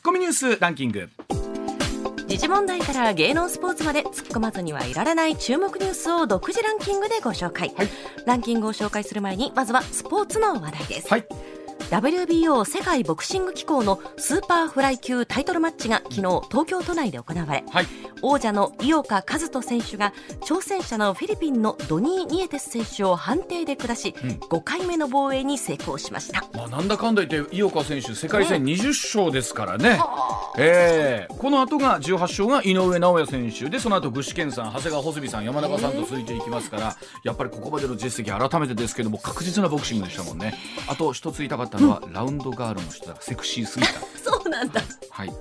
ツッコミニュースランキング。時事問題から芸能スポーツまで突っ込まずにはいられない注目ニュースを独自ランキングでご紹介、はい。ランキングを紹介する前にまずはスポーツの話題です、はい WBO 世界ボクシング機構のスーパーフライ級タイトルマッチが昨日東京都内で行われはい。王者の井岡一翔選手が挑戦者のフィリピンのドニー・ニエテス選手を判定で下し、うん。5回目の防衛に成功しました。まあ、なんだかんだ言って井岡選手世界戦20勝ですからね、えーこの後が18勝が井上尚弥選手でその後具志堅さん長谷川穂積さん山中さんと続いていきますからやっぱりここまでの実績改めてですけども確実なボクシングでしたもんね。あと一つ言いたかったのは、ラウンドガールの人がセクシーすぎた。そうなんだ。はい。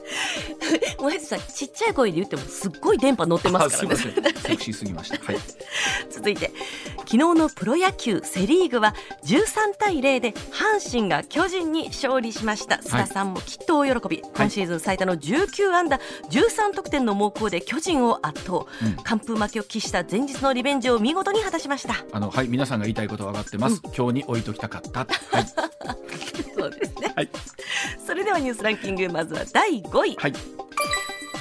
もやしさんちっちゃい声で言ってもすっごい電波乗ってますからね。あすいません。セクシーすぎました。はい。続いて昨日のプロ野球セ・リーグは13対0で阪神が巨人に勝利しました。須田さんもきっと大喜び、今シーズン最多の19安打13得点の猛攻で巨人を圧倒、うん。完封負けを喫した前日のリベンジを見事に果たしました。あのはい皆さんが言いたいことは分かってます、今日に置いときたかった。はい そうですね、はい。それではニュースランキングまずは第5位、はい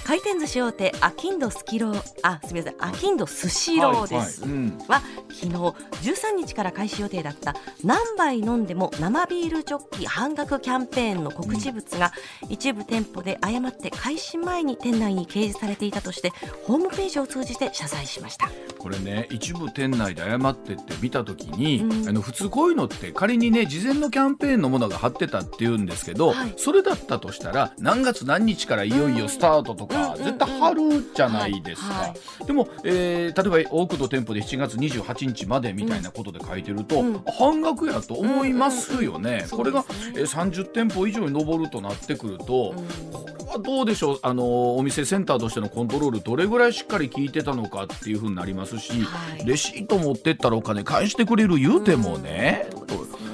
回転寿司大手アキンドスキローあすみませんアキンドスシローです、はいはい。うん。は昨日13日から開始予定だった何杯飲んでも生ビールジョッキ半額キャンペーンの告知物が一部店舗で誤って開始前に店内に掲示されていたとしてホームページを通じて謝罪しました。これね一部店内で誤ってって見た時に、うん。あの普通こういうのって仮にね事前のキャンペーンのものが貼ってたっていうんですけど、はい。それだったとしたら何月何日からいよいよスタートとか、うん絶対貼るじゃないですか、はいはでも、えー例えば多くの店舗で7月28日までみたいなことで書いてると、うん。半額やと思いますよね、うん。これが、えー30店舗以上に上るとなってくると、うん。これはどうでしょう？あのお店センターとしてのコントロールどれぐらいしっかり効いてたのかっていうふうになりますし、はい。レシート持ってったらお金返してくれる言うてもね。うん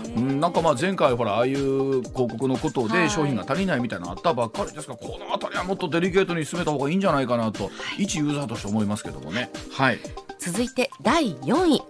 なんかまあ前回ほらああいう広告のことはい。で商品が足りないみたいなのあったばっかりですからこの辺りはもっとデリケートに進めた方がいいんじゃないかなと一ユーザーとして思いますけどもね。はい。続いて第4位。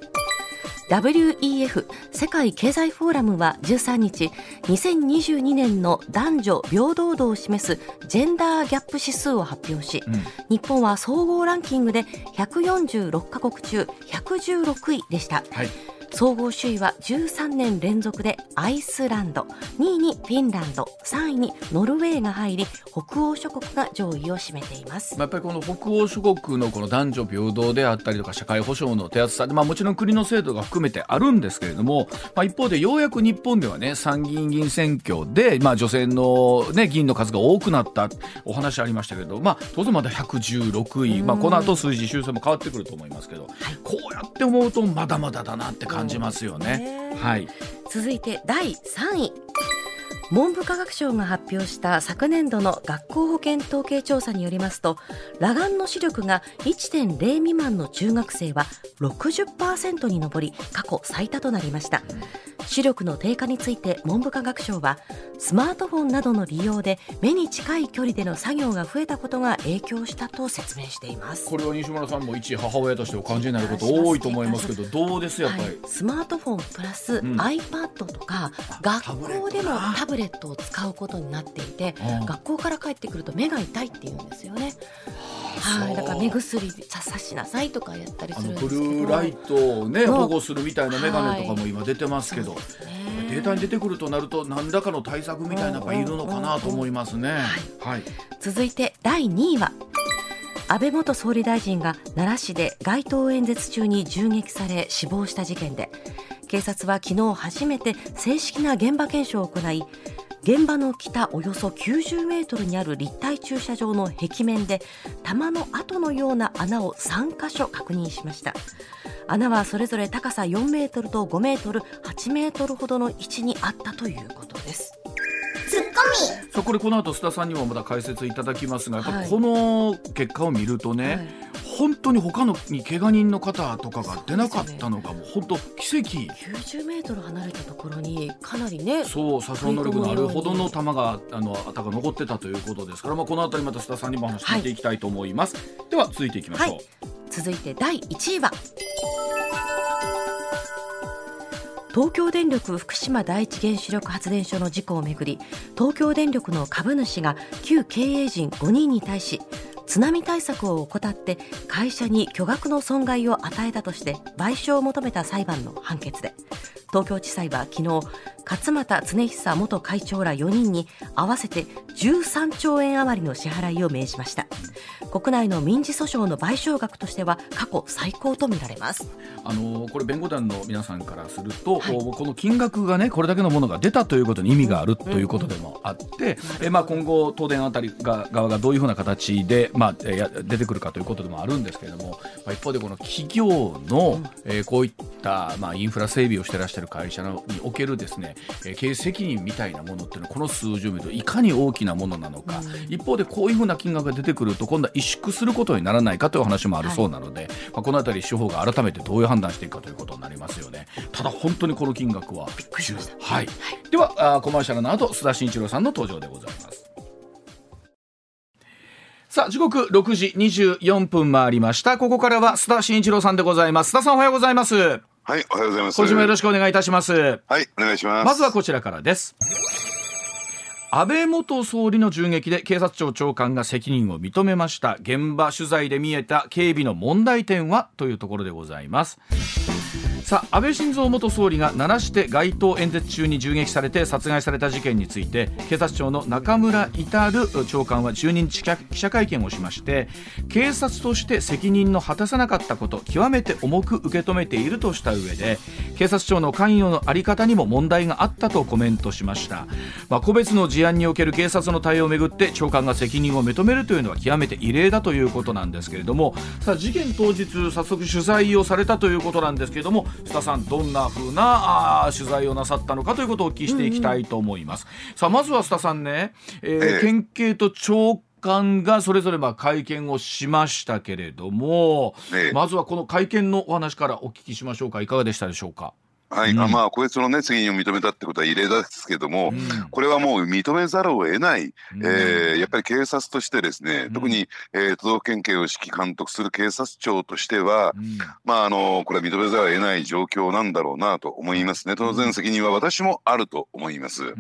WEF 世界経済フォーラムは13日2022年の男女平等度を示すジェンダーギャップ指数を発表し、うん。日本は総合ランキングで146カ国中116位でした。はい総合首位は13年連続でアイスランド2位にフィンランド3位にノルウェーが入り北欧諸国が上位を占めています。まあやっぱりこの北欧諸国のこの男女平等であったりとか社会保障の手厚さで、まあ、もちろん国の制度が含めてあるんですけれども、まあ、一方でようやく日本ではね参議院議員選挙で、まあ、女性の、ね、議員の数が多くなったお話ありましたけど、まあ、当然まだ116位、まあ、この後数字修正も変わってくると思いますけど、こうやって思うとまだまだだなって感じますよね。ね。はい。続いて第3位文部科学省が発表した昨年度の学校保健統計調査によりますと裸眼の視力が1.0未満の中学生は60%に上り過去最多となりました。視力の低下について文部科学省はスマートフォンなどの利用で目に近い距離での作業が増えたことが影響したと説明しています。これは西村さんも一母親としてお感じになること多いと思いますけどどうですやっぱり、はい、スマートフォンプラス、ん。iPad とか学校でもタブレットを使うことになっていてうん。学校から帰ってくると目が痛いって言うんですよね。はい、だから目薬ささしなさいとかやったりするんですけど。ブルーライトをねうん。保護するみたいなメガネとかも今出てますけど、そうですね。データに出てくるとなると何らかの対策みたいなのがいるのかなと思いますね。はい、続いて第2位は安倍元総理大臣が奈良市で街頭演説中に銃撃され死亡した事件で警察は昨日初めて正式な現場検証を行い現場の北およそ90メートルにある立体駐車場の壁面で弾の跡のような穴を3カ所確認しました。穴はそれぞれ高さ4メートルと5メートル8メートルほどの位置にあったということです。さあこれこの後須田さんにもまた解説いただきますがやっはい。ぱこの結果を見るとね、はい。本当に他のに怪我人の方とかが出なかったのがも。う本当奇跡。90メートル離れたところにかなりねそう殺傷能力のあるほどの弾があの弾が残ってたということですから、まあ、この辺りまた須田さんにもお話聞いていきたいと思います、では続いていきましょう、はい。続いて第1位は東京電力福島第一原子力発電所の事故をめぐり東京電力の株主が旧経営陣5人に対し津波対策を怠って会社に巨額の損害を与えたとして賠償を求めた裁判の判決で東京地裁は昨日勝俣恒久元会長ら4人に合わせて13兆円余りの支払いを命じました。国内の民事訴訟の賠償額としては過去最高とみられます。あのこれ弁護団の皆さんからすると、はい、この金額がねこれだけのものが出たということに意味があるということでもあって、えまあ、今後東電あたりが側がどういうふうな形で、まあ、え出てくるかということでもあるんですけれども、まあ、一方でこの企業の、えー、こういった、まあ、インフラ整備をしてらっしゃる会社におけるですね、えー、経営責任みたいなものっていうのはこの数字を見るといかに大きなものなのか、一方でこういうふうな金額が出てくると今度は萎縮することにならないかという話もあるそうなので、はい、まあ、この辺り司法が改めてどういう判断していくかということになりますよね。ただ本当にこの金額はびっくりしました、はい、はい、ではあコマーシャルの後須田慎一郎さんの登場でございます。さあ時刻6時24分回りました。ここからは須田慎一郎さんでございます。須田さんおはようございますはいおはようございます。今週もよろしくお願いいたします。はいお願いします。まずはこちらからです。安倍元総理の銃撃で警察庁長官が責任を認めました。現場取材で見えた警備の問題点はというところでございますさあ安倍晋三元総理が奈良市で街頭演説中に銃撃されて殺害された事件について警察庁の中村至長官は12日記者会見をしまして警察として責任の果たさなかったこと極めて重く受け止めているとした上で警察庁の関与の在り方にも問題があったとコメントしました、まあ、個別の事案における警察の対応をめぐって長官が責任を認めるというのは極めて異例だということなんですけれどもさあ事件当日早速取材をされたということなんですけれども須田さんどんな風なあ取材をなさったのかということをお聞きしていきたいと思います。うんうん、さあまずは須田さんね、えー、ええ、県警と長官がそれぞれまあ会見をしましたけれども、ええ、まずはこの会見のお話からお聞きしましょうかいかがでしたでしょうか？はい、うん、まあこいつのね責任を認めたってことは異例ですけども、うん、これはもう認めざるを得ない、うん、えー、やっぱり警察としてですね、特に、えー、都道府県警を指揮監督する警察庁としては、まああのこれは認めざるを得ない状況なんだろうなと思いますね。当然責任は私もあると思います。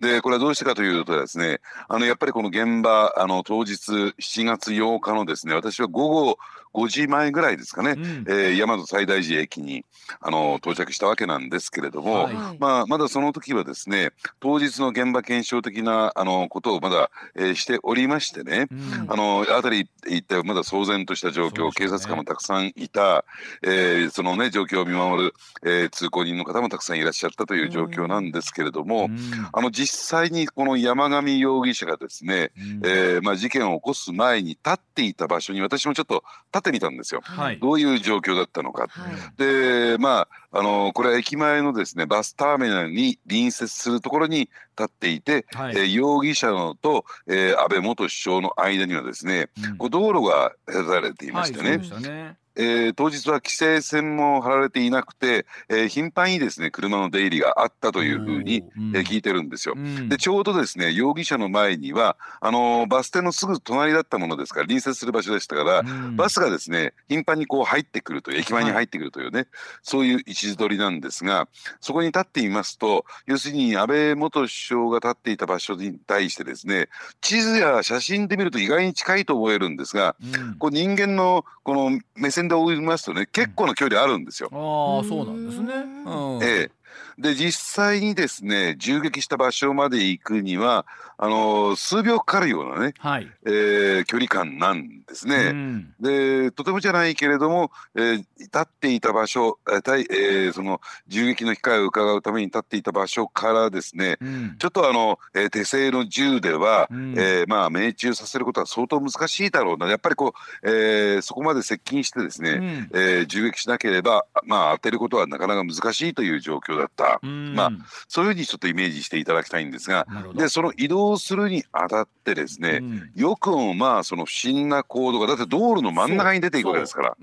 でこれはどうしてかというとですねあのやっぱりこの現場あの当日7月8日のですね私は午後5時前ぐらいですかね、うん、えー、大和西大寺駅にあの到着したわけなんですけれども、はい、まあ、まだその時はですね当日の現場検証的なあのことをまだ、えー、しておりましてね、うん、あの辺り行ってまだ騒然とした状況、ね、警察官もたくさんいた、えー、そのね状況を見守る、えー、通行人の方もたくさんいらっしゃったという状況なんですけれども、うん、あの実際にこの山上容疑者がですね、うん、えー、まあ、事件を起こす前に立っていた場所に私もちょっと立ってみたんですよ、はい、どういう状況だったのか。はい、でまああのこれは駅前のですねバスターミナルに隣接するところに立っていて、はい、えー、容疑者のと、えー、安倍元首相の間にはですね、うん、こう道路が隔たれていましてね。えー、当日は規制線も張られていなくて、えー、頻繁にですね車の出入りがあったというふうに、えー、聞いてるんですよ。うん、でちょうどですね容疑者の前にはあのー、バス停のすぐ隣だったものですから隣接する場所でしたから、うん、バスがですね頻繁にこう入ってくるという駅前に入ってくるというね、はい、そういう位置づ取りなんですがそこに立ってみますと要するに安倍元首相が立っていた場所に対してですね地図や写真で見ると意外に近いと思えるんですが、うん、こう人間のこの目線で追いますとね結構な距離あるんですよ。ああそうなんですね。うん、ええで実際にですね銃撃した場所まで行くにはあの数秒かかるようなね、はい、えー、距離感なんですね。うん、でとてもじゃないけれども、えー、立っていた場所、えーえー、その銃撃の機会を伺うために立っていた場所からですね、うん、ちょっとあの、えー、手製の銃では、うん、えー、まあ命中させることは相当難しいだろうな。やっぱりこう、えー、そこまで接近してですね、うん、えー、銃撃しなければ、まあ、当てることはなかなか難しいという状況だった、まあ、そういうふうにちょっとイメージしていただきたいんですがでその移動をするにあたってですね、うん、よくもまあその不審な行動がだって道路の真ん中に出ていくわけですから。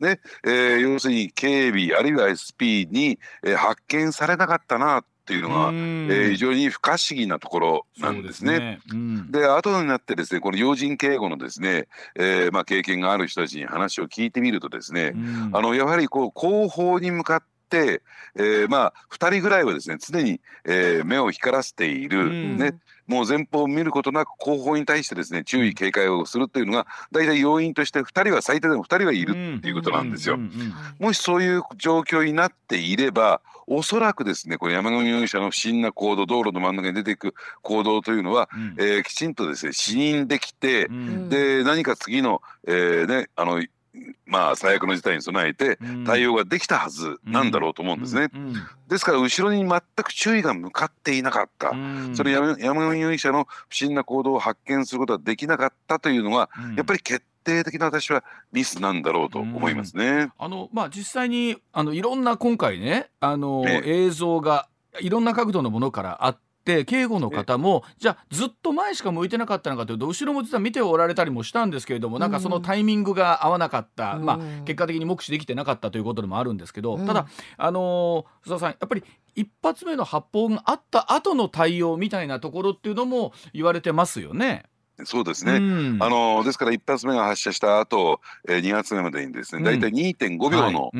ね。えー、要するに警備あるいは SP に、えー、発見されなかったなっていうのが、えー、非常に不可思議なところなんですね。で、ね。うん、後になってですねこの要人警護のですね、えーまあ、経験がある人たちに話を聞いてみるとですね、うん、あのやはりこう後方に向かっえー、まあ2人ぐらいはですね常に、えー、目を光らせている、うん、ね、もう前方を見ることなく後方に対してですね注意警戒をするというのが大体要因として2人は最低でも2人はいるっていうことなんですよ。もしそういう状況になっていればおそらくですねこれ山上容疑者の不審な行動道路の真ん中に出ていく行動というのは、うん、えー、きちんとですね死認できて、うん、で何か次の、えーね、あのまあ最悪の事態に備えて対応ができたはずなんだろうと思うんですね。ですから後ろに全く注意が向かっていなかった、それ山上容疑者の不審な行動を発見することができなかったというのは、やっぱり決定的な私はミスなんだろうと思いますね。あのまあ実際にあのいろんな今回ねあの、映像がいろんな角度のものからあってって警護の方もじゃあずっと前しか向いてなかったのかというと後ろも実は見ておられたりもしたんですけれどもなんかそのタイミングが合わなかった、うん、まあ、結果的に目視できてなかったということでもあるんですけど、うん、ただあのー、須田さんやっぱり一発目の発砲があった後の対応みたいなところっていうのも言われてますよね。そうですね、うん、あのですから一発目が発射した後、えー、2発目までにですね、大体2.5秒の、はい、え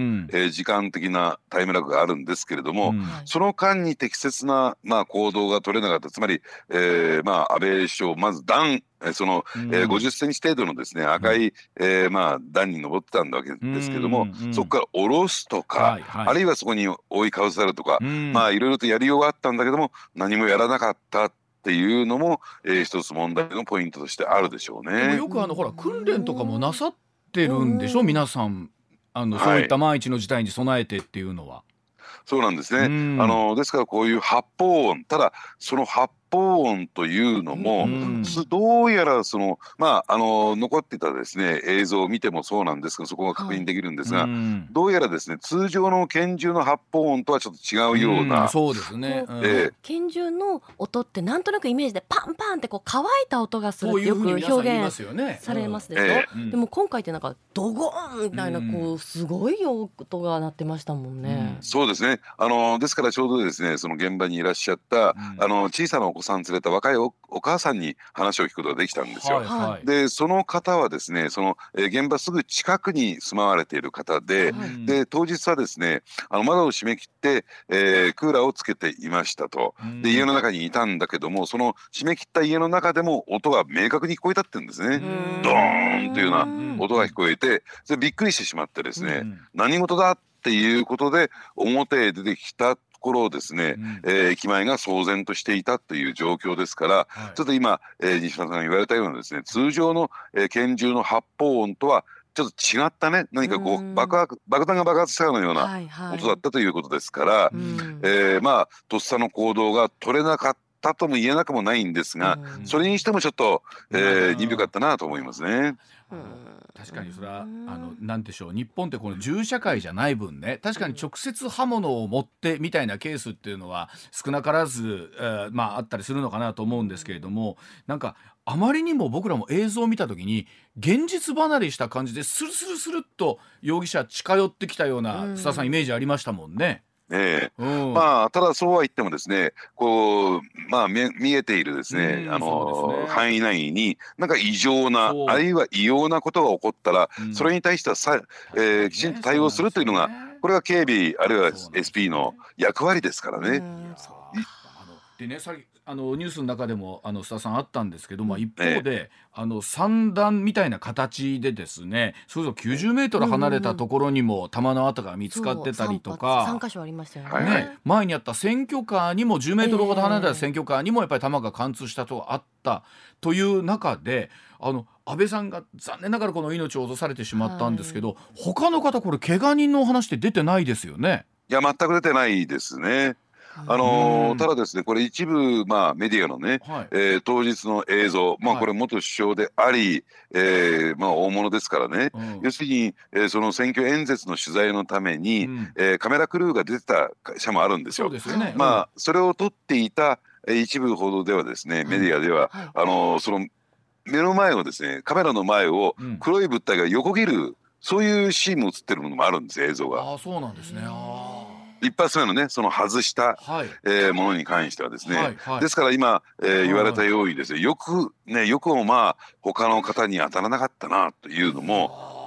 ー、時間的なタイムラグがあるんですけれども、うん、その間に適切な、まあ、行動が取れなかった。つまり、えーまあ、安倍首相まず段その、うん、えー、50センチ程度のですね赤い、えー、まあ段に登ってたんだわけですけども、うん、そこから下ろすとか、はいはい、あるいはそこに覆いかぶさるとか、まあいろいろとやりようがあったんだけども何もやらなかったっていうのも、えー、一つ問題のポイントとしてあるでしょうね。よくあのほら訓練とかもなさってるんでしょ？皆さんあの、そういった万一の事態に備えてっていうのは。そうなんですね。あのですからこういう発砲音ただその発砲音というのも、うん、どうやらそのまああの残ってたですね映像を見てもそうなんですがそこが確認できるんですが、はい、どうやらですね通常の拳銃の発砲音とはちょっと違うような、うん、そうですね、えー、拳銃の音ってなんとなくイメージでパンパンってこう乾いた音がするってよく表現されますでしょ、えー、でも今回ってなんかドゴーンみたいなこうすごい音が鳴ってましたもんね、そうですねあのですからちょうどですねその現場にいらっしゃった、あの小さなお子さん連れた若いお母さんに話を聞くことができたんですよ。はいはい、でその方はですねその、えー、現場すぐ近くに住まわれている方ではい、で当日はですねあの窓を閉め切って、えー、クーラーをつけていましたと。で家の中にいたんだけどもその閉め切った家の中でも音が明確に聞こえたって言うんですね。ドーンというような音が聞こえてでびっくりしてしまってですね何事だっていうことで表へ出てきたころをですね、うん、えー、駅前が騒然としていたという状況ですから、はい、ちょっと今、えー、西村さんが言われたようなですね通常の、えー、拳銃の発砲音とはちょっと違ったね何かこう爆発爆弾が爆発したような音だったということですから、はいはい、えー、まあとっさの行動が取れなかったとも言えなくもないんですが、それにしてもちょっと、えー、鈍かったなと思いますね。確かにそれはあのなんでしょう日本ってこの銃社会じゃない分ね確かに直接刃物を持ってみたいなケースっていうのは少なからず、えー、まああったりするのかなと思うんですけれどもなんかあまりにも僕らも映像を見た時に現実離れした感じでスルスルスルっと容疑者近寄ってきたような須田さんイメージありましたもんね。ええ、うん、まあただそうは言ってもですねこうまあ見見えているですね、うん、あの、ね、範囲内になんか異常なあるいは異様なことが起こったら、うん、それに対してはさ、えー、きちんと対応するというのが、ね、これが警備あるいは SP の役割ですからね。でねさあのニュースの中でもあの須田さんあったんですけど、まあ、一方で、ええ、あの散弾みたいな形でですねそれぞれ90メートル離れたところにも弾の跡が見つかってたりとか、3, 箇所ありましたよね、ね、前にあった選挙カーにも10メートルほど離れた選挙カーにもやっぱり弾が貫通したとあったという中であの安倍さんが残念ながらこの命を落とされてしまったんですけど、はい、他の方これ怪我人の話って出てないですよね？いや全く出てないですね。あのー、ただですねこれ一部、まあ、メディアのね、はい、えー、当日の映像、まあ、これ元首相であり、はい、えー、まあ、大物ですからね、うん、要するに、えー、その選挙演説の取材のために、うん、えー、カメラクルーが出てた会社もあるんですよ。すよね、まあ、それを撮っていた、え一部報道ではですねメディアでは、はい、あのその目の前をですねカメラの前を黒い物体が横切る、うん、そういうシーンも映ってるものもあるんです映像が。あそうなんですね。あ一発目のねその外した、はい、えー、ものに関してはですね、はいはい、ですから今、えー、言われたようにですねよくねよくもまあ他の方に当たらなかったなというのも。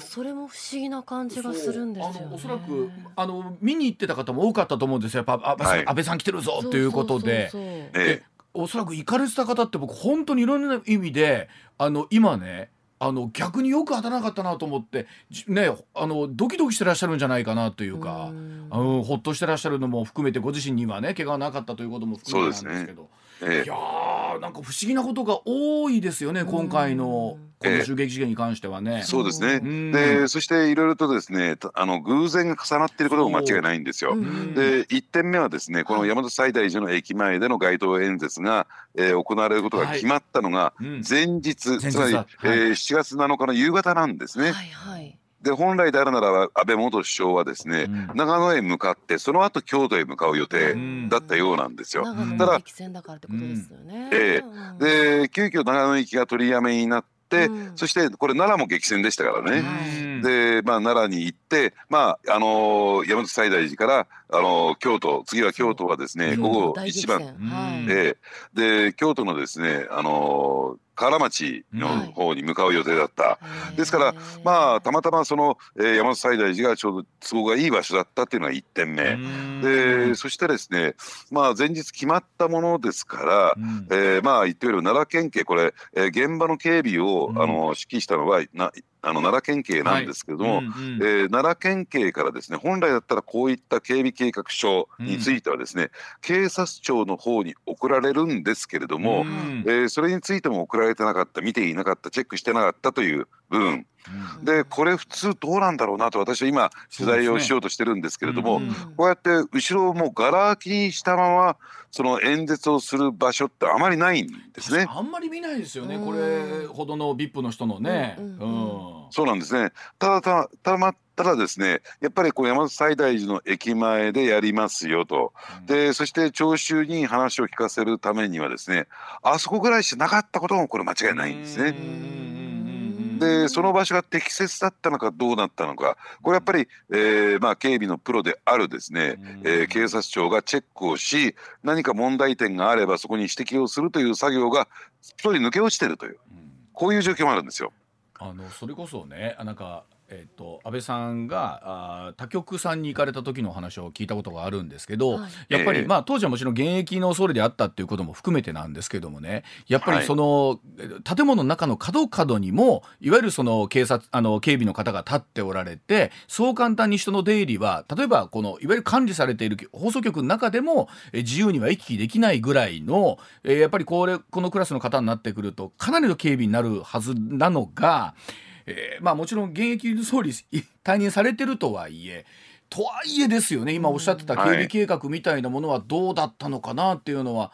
それも不思議な感じがするんですよ、ね、あのおそらくあの見に行ってた方も多かったと思うんですよ。やっぱ安倍さんはい、安倍さん来てるぞっていうことで。おそらく行かれてた方って僕本当にいろんな意味であの今ねあの逆によく当たらなかったなと思ってねあのドキドキしてらっしゃるんじゃないかなというかあのほっとしてらっしゃるのも含めてご自身にはね怪我がなかったということも含めてなんですけど。ええ、いやーなんか不思議なことが多いですよね今回のこの襲撃事件に関してはね。え、そうですね、でそしていろいろとですねあの偶然が重なっていることも間違いないんですよ。で1点目はですねこの大和西大寺の駅前での街頭演説が、えー、行われることが決まったのが前日、はい、つまり、はい、えー、7月7日の夕方なんですね。はいはいで本来であるならば安倍元首相はですね、うん、長野へ向かってその後京都へ向かう予定だったようなんですよ。うん、ただ、えー、で急遽長野行きが取りやめになって、うん、そしてこれ奈良も激戦でしたからね、で、まあ、奈良に行って、まああのー、山本西大寺から、あのー、京都次は京都はですね午後一番、でで京都のですね、あのー河原町の方に向かう予定だった、はい、ですからまあたまたまその、えー、山本西大寺がちょうど都合がいい場所だったっていうのが1点目。でそしてですねまあ前日決まったものですから、うん、えー、まあ言ってみれば奈良県警これ、えー、現場の警備を、あの指揮したのはなあの奈良県警なんですけれども、はい。うんうん、えー、奈良県警からですね本来だったらこういった警備計画書についてはですね、うん、警察庁の方に送られるんですけれども、うん、えー、それについても送られてなかった見ていなかったチェックしてなかったという部分、うん、でこれ普通どうなんだろうなと私は今取材をしようとしてるんですけれども、ね、こうやって後ろをもうがら空きにしたままその演説をする場所ってあまりないんですね。あんまり見ないですよね、これほどの VIP の人のね。そうなんですね。ただたたまただですねやっぱりこう山手西大寺の駅前でやりますよと、でそして聴衆に話を聞かせるためにはですねあそこぐらいしなかったこともこれ間違いないんですね。でその場所が適切だったのかどうなったのか。これやっぱり、えーまあ、警備のプロであるですね、えー、警察庁がチェックをし何か問題点があればそこに指摘をするという作業が一人抜け落ちてるという。こういう状況もあるんですよ。あのそれこそねなんかえーと、安倍さんがあ他局さんに行かれた時の話を聞いたことがあるんですけど、はい、やっぱり、えー、まあ、当時はもちろん現役の総理であったっていうことも含めてなんですけどもねやっぱりその、はい、建物の中の角角にもいわゆるその警察あの警備の方が立っておられてそう簡単に人の出入りは例えばこのいわゆる管理されている放送局の中でもえ自由には行き来できないぐらいの、えー、やっぱりこれこのクラスの方になってくるとかなりの警備になるはずなのが。えー、まあもちろん現役総理退任されてるとはいえとはいえですよね今おっしゃってた警備計画みたいなものはどうだったのかなっていうのは、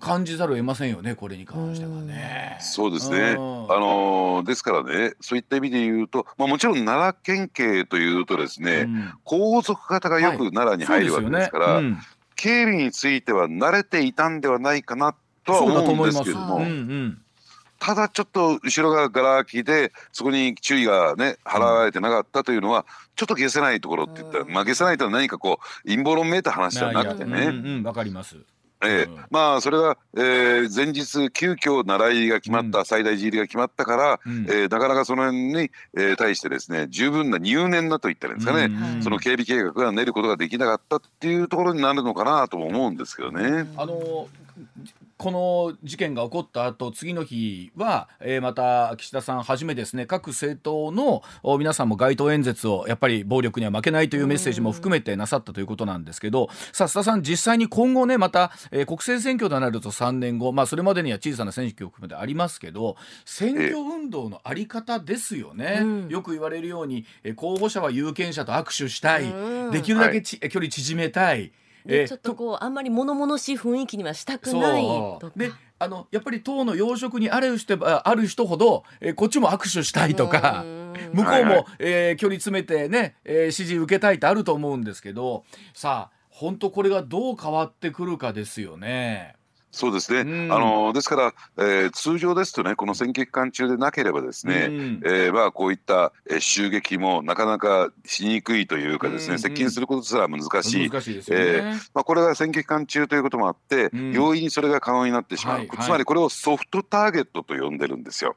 感じざるを得ませんよねこれに関してはね。そうですね。あのー、ですからねそういった意味で言うと、まあ、もちろん奈良県警というとですね、うん、皇族方がよく奈良に入るわけですから、はいねうん、警備については慣れていたんではないかなとは思うんですけども。うんうんただちょっと後ろががら空きでそこに注意がね払われてなかったというのはちょっと消せないところって言ったら、まあ、消せないとは何かこう陰謀論めいた話じゃなくてね。わ、うんうん、かります。ええ、まあそれが、えー、前日急遽習いが決まった、うん、最大寺入りが決まったから、うん、えー、なかなかその辺に、えー、対してですね十分な入念なと言ったらいいんですかね、うんうん、その警備計画が練ることができなかったっていうところになるのかなとも思うんですけどね。あのこの事件が起こった後次の日は、えー、また岸田さんはじめですね各政党の皆さんも街頭演説をやっぱり暴力には負けないというメッセージも含めてなさったということなんですけどさあ須田さん実際に今後ねまた、えー、国政選挙となると3年後、まあ、それまでには小さな選挙を含めてありますけど選挙運動の在り方ですよね、うん、よく言われるように、えー、候補者は有権者と握手したい、できるだけち、はい、距離縮めたい。えー、ちょっとこうあんまり物々しい雰囲気にはしたくないとであのやっぱり党の要職にある人ある人ほど、えー、こっちも握手したいとか 向こうも、はいはい、えー、距離詰めてね、えー、支持受けたいってあると思うんですけどさあ本当これがどう変わってくるかですよね。そうですね、うん、あのですから、えー、通常ですとねこの選挙期間中でなければですね、うん、えー、まあ、こういった、えー、襲撃もなかなかしにくいというかですね、うんうん、接近することすら難しい。難しいですね、えー、まあ、これが選挙期間中ということもあって、うん、容易にそれが可能になってしまう、はいはい、つまりこれをソフトターゲットと呼んでるんですよ。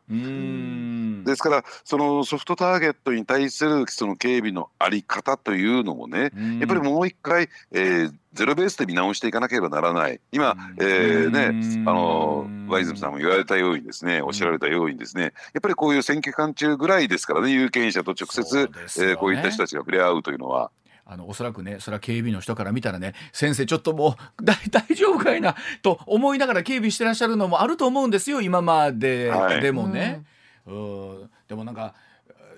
ですからそのソフトターゲットに対するその警備の在り方というのもね、やっぱりもう一回、えー、ゼロベースで見直していかなければならない。今、えー、ねあのワイズムさんも言われたようにですねおっしゃられたようにですねやっぱりこういう選挙期間中ぐらいですからね有権者と直接、ね。えー、こういった人たちが触れ合うというのは。あのおそらくねそれは警備の人から見たらね先生ちょっともう大丈夫かいなと思いながら警備してらっしゃるのもあると思うんですよ今まで、はい、でもね、うん、でもなんか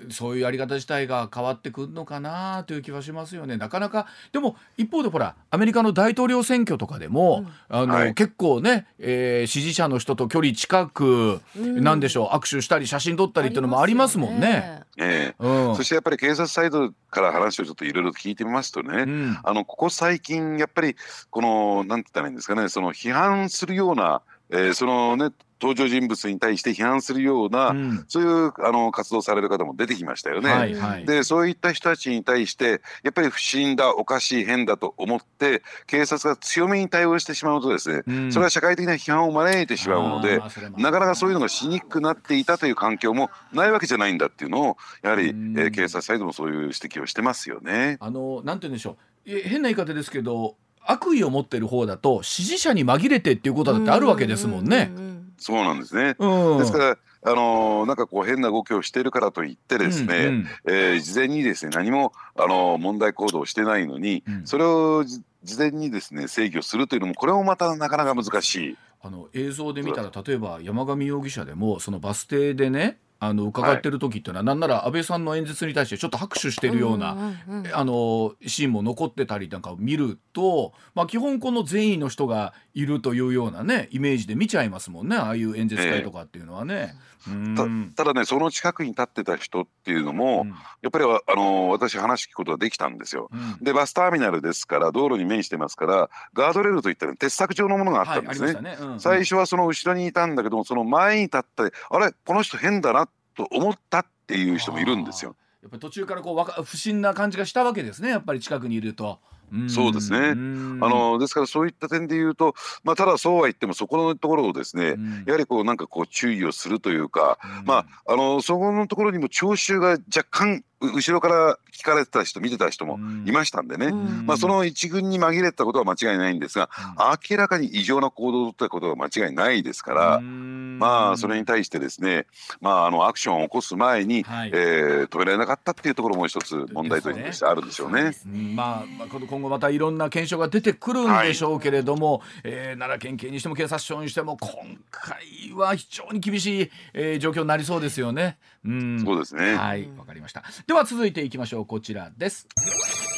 そういうやり方自体が変わってくるのかなという気はしますよね。なかなかでも一方でほらアメリカの大統領選挙とかでも、うん、あの、はい、結構ね、えー、支持者の人と距離近く、うん、なんでしょう握手したり写真撮ったりっていうのもありますもんね。ええ。うん、そしてやっぱり警察サイドから話をちょっといろいろ聞いてみますとね、うん、あのここ最近やっぱりこのなんて言ったらいいんですかねその批判するようなえー、そのね登場人物に対して批判するような、うん、そういうあの活動される方も出てきましたよね。はいはい、でそういった人たちに対してやっぱり不審だおかしい変だと思って警察が強めに対応してしまうとですね、うん、それは社会的な批判を招いてしまうのでなかなかそういうのがしにくくなっていたという環境もないわけじゃないんだっていうのをやはり、うん、えー、警察サイドもそういう指摘をしてますよね。あのなんて言うんでしょう。変な言い方ですけど悪意を持ってる方だと支持者に紛れてっていうことだってあるわけですもんね。そうなんですね。ですからあのー、なんかこう変な動きをしているからといってですね、うんうん、えー、事前にですね何も、あのー、問題行動をしてないのに、うん、それを事前にですね制御するというのもこれもまたなかなか難しい。あの映像で見たら例えば山上容疑者でもそのバス停でねあの伺ってる時っていうのは、はい、なんなら安倍さんの演説に対してちょっと拍手してるような、あのシーンも残ってたりなんかを見ると、まあ、基本この善意の人がいるというようなねイメージで見ちゃいますもんねああいう演説会とかっていうのはね。えー、たただねその近くに立ってた人っていうのも、うん、やっぱりあの私話聞くことができたんですよ。うん、でバスターミナルですから道路に面してますからガードレールといったら鉄柵状のものがあったんですね。はいね。うんうん、最初はその後ろにいたんだけどもその前に立ってあれこの人変だなと思ったっていう人もいるんですよ。やっぱり途中からこうわか不審な感じがしたわけですねやっぱり近くにいると。そうですね。あのですからそういった点で言うと、まあただそうは言ってもそこのところをですね、やはりこうなんかこう注意をするというか、まああのそこのところにも聴衆が若干後ろから聞かれてた人見てた人もいましたんでね、まあ、その一軍に紛れたことは間違いないんですが、明らかに異常な行動をとったことは間違いないですから、まあそれに対してですね、まあ、あのアクションを起こす前に、はい、えー、止められなかったっていうところも一つ問題としてあるんでしょうね。まあ、今後またいろんな検証が出てくるんでしょうけれども、はい、えー、奈良県警にしても警察庁にしても今回は非常に厳しい、えー、状況になりそうですよね。うん、そうですね。はい、わかりました。では続いていきましょう。こちらです。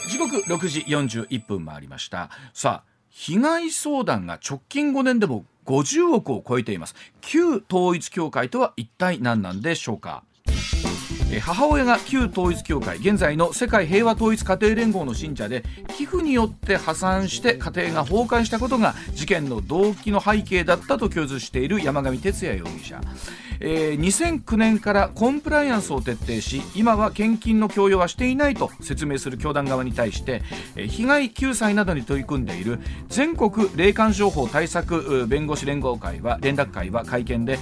時刻6時41分回りました。さあ、被害相談が直近5年でも50億を超えています。旧統一教会とは一体何なんでしょうか？母親が旧統一教会現在の世界平和統一家庭連合の信者で寄付によって破産して家庭が崩壊したことが事件の動機の背景だったと供述している山上徹也容疑者、えー、2009年からコンプライアンスを徹底し今は献金の強要はしていないと説明する教団側に対して、えー、被害救済などに取り組んでいる全国霊感商法対策弁護士連合会は連絡会は会見で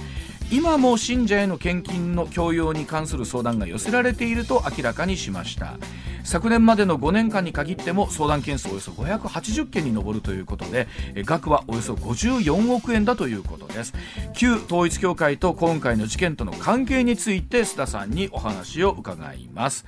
今も信者への献金の強要に関する相談が寄せられていると明らかにしました。昨年までの5年間に限っても相談件数およそ580件に上るということで額はおよそ54億円だということです。旧統一教会と今回の事件との関係について須田さんにお話を伺います。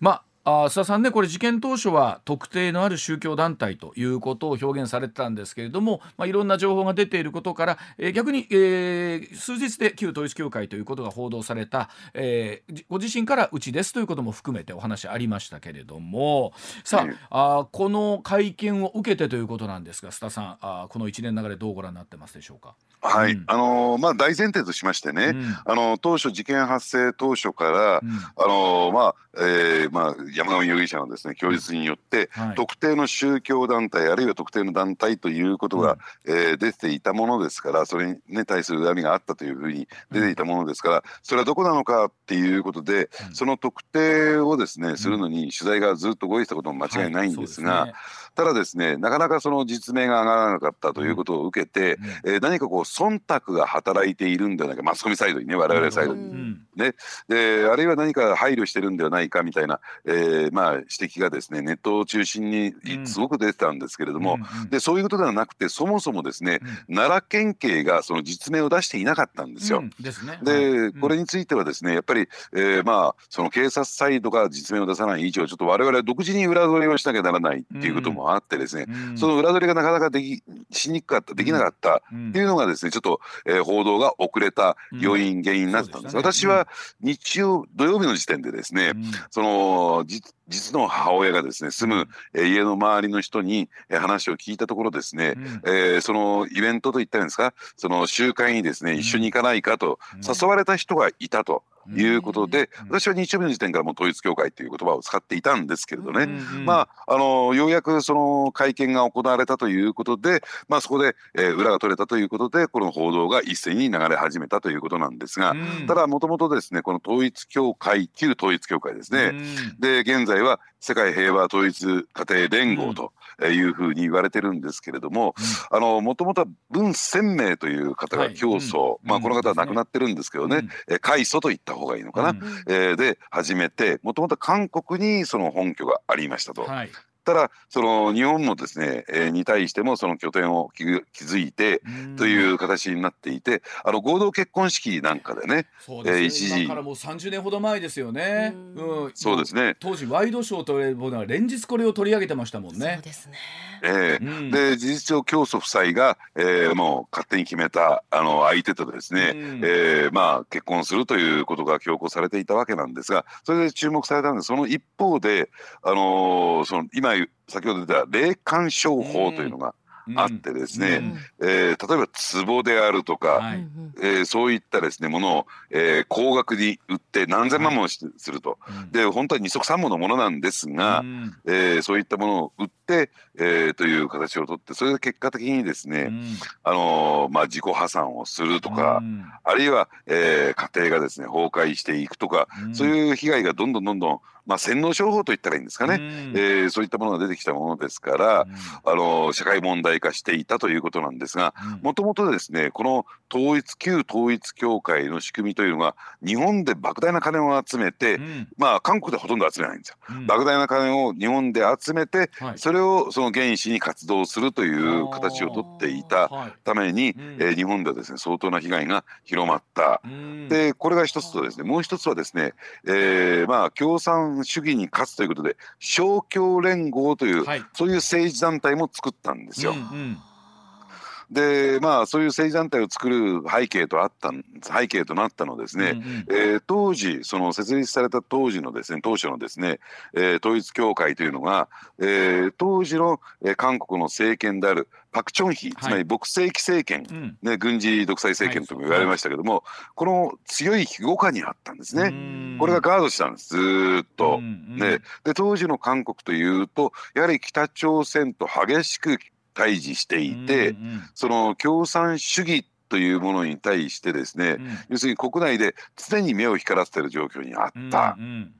まああ須田さんねこれ事件当初は特定のある宗教団体ということを表現されてたんですけれども、まあ、いろんな情報が出ていることから、えー、逆に、えー、数日で旧統一教会ということが報道された、えー、ご自身からうちですということも含めてお話ありましたけれどもさあ,、あこの会見を受けてということなんですが須田さんあこの一年流れどうご覧になってますでしょうか？はい、うん、あのー、まあ大前提としましてね、うん、あの当初事件発生当初から、うん、あのー、まあ、えー、まあ山上容疑者のですね供述によって、はい、特定の宗教団体あるいは特定の団体ということが、うん、えー、出ていたものですからそれに、ね、対する恨みがあったというふうに出ていたものですからそれはどこなのかっていうことで、その特定をですねするのに取材がずっと動いてたことも間違いないんですが。はいただですねなかなかその実名が上がらなかったということを受けて、うん、えー、何かこう忖度が働いているんではないかマスコミサイドにね我々サイドに、うん、ね。であるいは何か配慮してるんではないかみたいな、えー、まあ指摘がですねネットを中心にすごく出てたんですけれども、うん、でそういうことではなくてそもそもですね、奈良県警がその実名を出していなかったんですよ。ですね、で、これについてはですねやっぱり、えー、まあその警察サイドが実名を出さない以上ちょっと我々独自に裏取りをしなきゃならないっていうこともあってですね、その裏取りがなかなかできしにくかったできなかったっていうのがですねちょっと、えー、報道が遅れた要因、原因になったんです。私は日曜土曜日の時点でですね、その実実の母親がですね住む、えー、家の周りの人に、えー、話を聞いたところですね、うん、えー、そのイベントといったんですか？その集会にですね、一緒に行かないかと誘われた人がいたと。いうことで、私は日曜日の時点からも統一教会という言葉を使っていたんですけれどね、まああのようやくその会見が行われたということで、まあ、そこで、えー、裏が取れたということでこの報道が一斉に流れ始めたということなんですが、ただもともとですねこの統一教会旧統一教会ですね、で現在は世界平和統一家庭連合というふうに言われてるんですけれども、あのもともとは文鮮明という方が教祖、まあこの方は亡くなってるんですけどね、うん、開祖といった方がいいのかな、うん、えー、で始めてもともと韓国にその本拠がありましたと。はいただその日本もですね、えー、に対してもその拠点を築いてという形になっていてあの合同結婚式なんかでねそうです、えー、一時。からもう30年ほど前ですよね。うん、そうですね。当時ワイドショーというものは連日これを取り上げてましたもんね。そうですねえー、うん、で事実上教祖夫妻が、えー、もう勝手に決めたあの相手とですね、うん、えー、まあ、結婚するということが強行されていたわけなんですがそれで注目されたんですその一方で、あのー、その今先ほど出た霊感商法というのがあってですね、うん、えー、例えば壺であるとか、はい、えー、そういったですねものを、えー、高額に売って何千万もすると、はい、で本当は二足三門のものなんですが、うん、えー、そういったものを売って、えー、という形をとってそれで結果的にですね、うん、あのー、まあ、自己破産をするとか、あるいは、えー、家庭がですね崩壊していくとか、そういう被害がどんどんどんどんまあ、洗脳商法といったらいいんですかね、うん、えー、そういったものが出てきたものですから、うん、あの社会問題化していたということなんですがもともとですねこの統一旧統一教会の仕組みというのが日本で莫大な金を集めて、うん、まあ韓国でほとんど集めないんですよ。莫大な金を日本で集めて、はい、それをその原資に活動するという形をとっていたために、はい、えー、日本ではですね相当な被害が広まった。でこれが一つとですねもう一つはですね、えー、まあ共産主義に勝つということで勝共連合という、はい、そういう政治団体も作ったんですよ。うんうんでまあそういう政治団体を作る背景とあった背景となったのですね、うんうん、えー、当時その設立された当時のですね当初のですね、えー、統一教会というのが、えー、当時の、えー、韓国の政権であるパク・チョンヒ、つまり牧政期政権、はい、ね、軍事独裁政権とも言われましたけども、はい、この強い庇護下にあったんですね。これがガードしたんですずっと。ね、で当時の韓国というとやはり北朝鮮と激しく対峙していて、うんうん、その共産主義というものに対してですね、うん、要するに国内で常に目を光らせている状況にあった。うんうん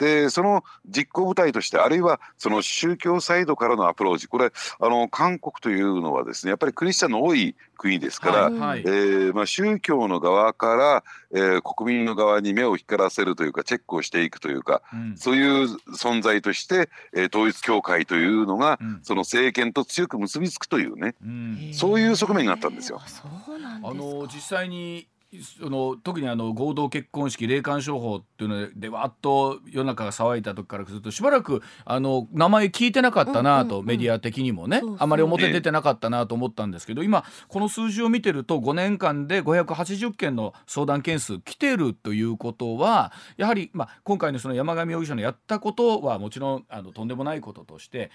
でその実行部隊としてあるいはその宗教サイドからのアプローチ。これあの韓国というのはですねやっぱりクリスチャンの多い国ですから、はい。はい、えー、まあ、宗教の側から、えー、国民の側に目を光らせるというかチェックをしていくというか、うん、そういう存在として、えー、統一教会というのが、うん、その政権と強く結びつくというね、うん、そういう側面があったんですよ。あの実際にその特にあの合同結婚式霊感商法っていうのでわっと世の中が騒いだ時からするとしばらくあの名前聞いてなかったなと、メディア的にもねあまり表出てなかったなと思ったんですけど今この数字を見てると5年間で580件の相談件数来てるということはやはり、まあ、今回のその山上容疑者のやったことはもちろんあのとんでもないこととして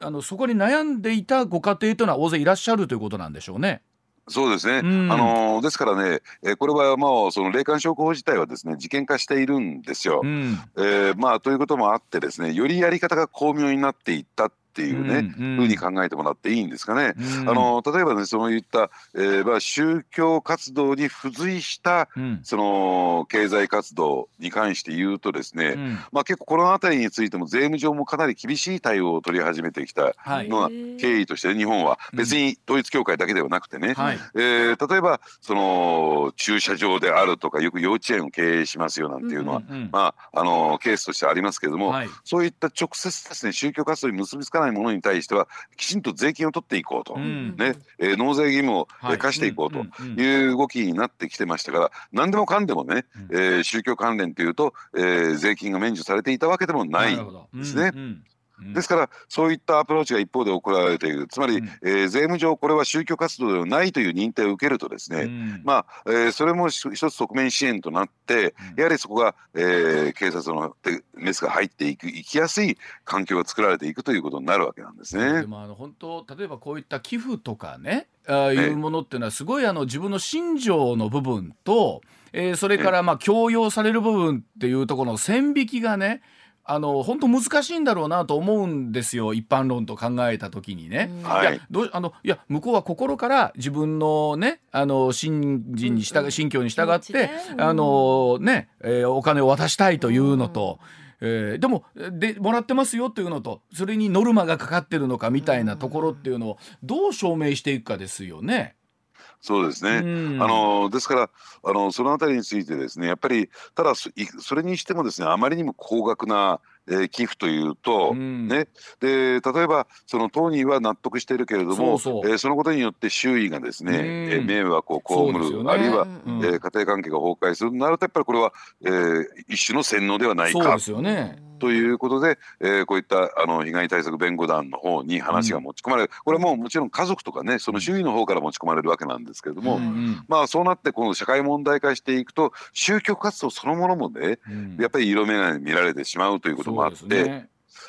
あのそこに悩んでいたご家庭というのは大勢いらっしゃるということなんでしょうね。そうですね、うん、あのですからね、えー、これはもうその霊感商法自体はですね事件化しているんですよ。うん、えー、まあ、ということもあってですねよりやり方が巧妙になっていったっっていうね、うん、ふうに考えてもらっていいんですかね。うん、あの例えばねそういった、えーまあ、宗教活動に付随した、うん、その経済活動に関して言うとですね、まあ、結構この辺りについても税務上もかなり厳しい対応を取り始めてきたのは経緯として日本は。別に統一教会だけではなくてね、はい、えー、例えばその駐車場であるとかよく幼稚園を経営しますよなんていうのは、うんうん、まあ、あのケースとしてありますけれども、はい、そういった直接ですね宗教活動に結びつかないものに対してはきちんと税金を取っていこうと、うん、ね。えー、納税義務を課していこうという動きになってきてましたから、何でもかんでもね、えー、宗教関連というと、えー、税金が免除されていたわけでもないんですね。うん。うんですからそういったアプローチが一方で行われている。つまり、うん、えー、税務上これは宗教活動ではないという認定を受けるとですね、うん、まあ、えー、それも一つ側面支援となって、やはりそこが、えー、警察のメスが入っていく行きやすい環境が作られていくということになるわけなんですね。でもあの本当例えばこういった寄付とかねあいうものっていうのはすごいあの自分の信条の部分と、えー、それからまあ強要される部分っていうところの線引きがねあの本当難しいんだろうなと思うんですよ一般論と考えた時にね。いやどあのいや向こうは心から自分のねあの信心に従信教に従って、あのね、えー、お金を渡したいというのと。えー、でもでもらってますよというのとそれにノルマがかかってるのかみたいなところっていうのをどう証明していくかですよね。そうですね、うん、あのですからあのそのあたりについてですねやっぱりただそれにしてもですねあまりにも高額なえー、寄付というと、うん、ね、で例えばその当人は納得しているけれどもそえー、そのことによって周囲がですね、うん、えー、迷惑を被る、ね、あるいは、うん、えー、家庭関係が崩壊するとなるとやっぱりこれは、えー、一種の洗脳ではないか。そうですよね。ということで、えー、こういったあの被害対策弁護団の方に話が持ち込まれる、これはもうもちろん家族とかねその周囲の方から持ち込まれるわけなんですけれども、まあそうなってこの社会問題化していくと宗教活動そのものもね、うん、やっぱり色目が見られてしまうということもあって。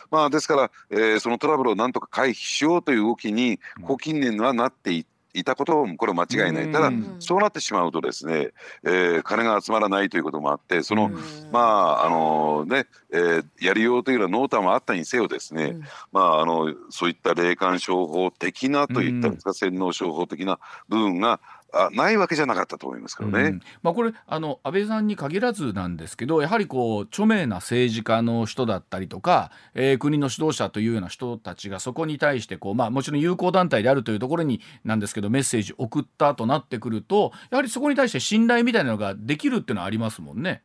まあ、ですから、えー、そのトラブルをなんとか回避しようという動きに、ここ近年はなっていって。いたこともこれ間違いない、ただそうなってしまうとですね、えー、金が集まらないということもあってそのまああのね、えー、やりようというような濃淡もあったにせよですね、まああのそういった霊感商法的なといったん。ですか、洗脳商法的な部分があないわけじゃなかったと思いますけどね。うん、まあ、これあの安倍さんに限らずなんですけどやはりこう著名な政治家の人だったりとか、えー、国の指導者というような人たちがそこに対してこう、まあ、もちろん友好団体であるというところになんですけどメッセージ送ったとなってくるとやはりそこに対して信頼みたいなのができるっていうのはありますもんね。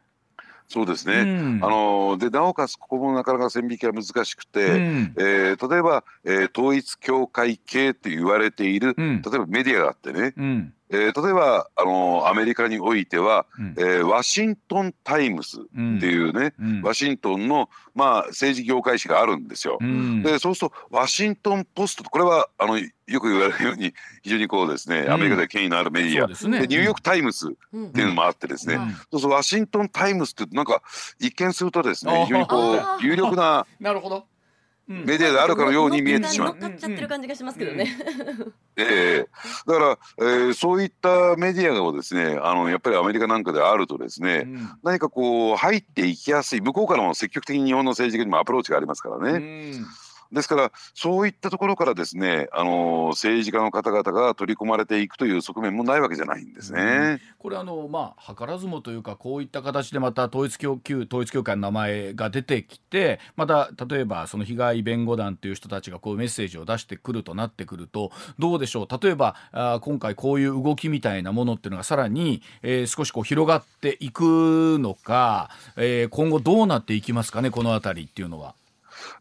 そうですね、うん、あのでなおかつここもなかなか線引きが難しくて、うん、えー、例えば、えー、統一教会系って言われている、うん、例えばメディアがあってね、うんえー、例えば、あのー、アメリカにおいては、うん、えー、ワシントン・タイムズっていうね、うん、ワシントンの、まあ、政治業界誌があるんですよ。うん、でそうするとワシントン・ポストこれはあのよく言われるように非常にこうですね、アメリカで権威のあるメディア、で、ね、ニューヨーク・タイムズっていうのもあってですね、そうそうワシントン・タイムズってなんか一見するとですね非常にこう有力な なるほどメディアであるかのように見えてしまう。乗っかっちゃってる感じがしますけどね。ええだから、えー、そういったメディアがですねあのやっぱりアメリカなんかであるとですね、うん、何かこう入っていきやすい向こうからも積極的に日本の政治家にもアプローチがありますからね。うんですからそういったところからですねあの政治家の方々が取り込まれていくという側面もないわけじゃないんですね。これあのまあ図らずもというかこういった形でまた統一教旧統一教会の名前が出てきてまた例えばその被害弁護団という人たちがこういうメッセージを出してくるとなってくるとどうでしょう？例えばあ今回こういう動きみたいなものっていうのがさらに、えー、少しこう広がっていくのか、えー、今後どうなっていきますかねこの辺りっていうのは。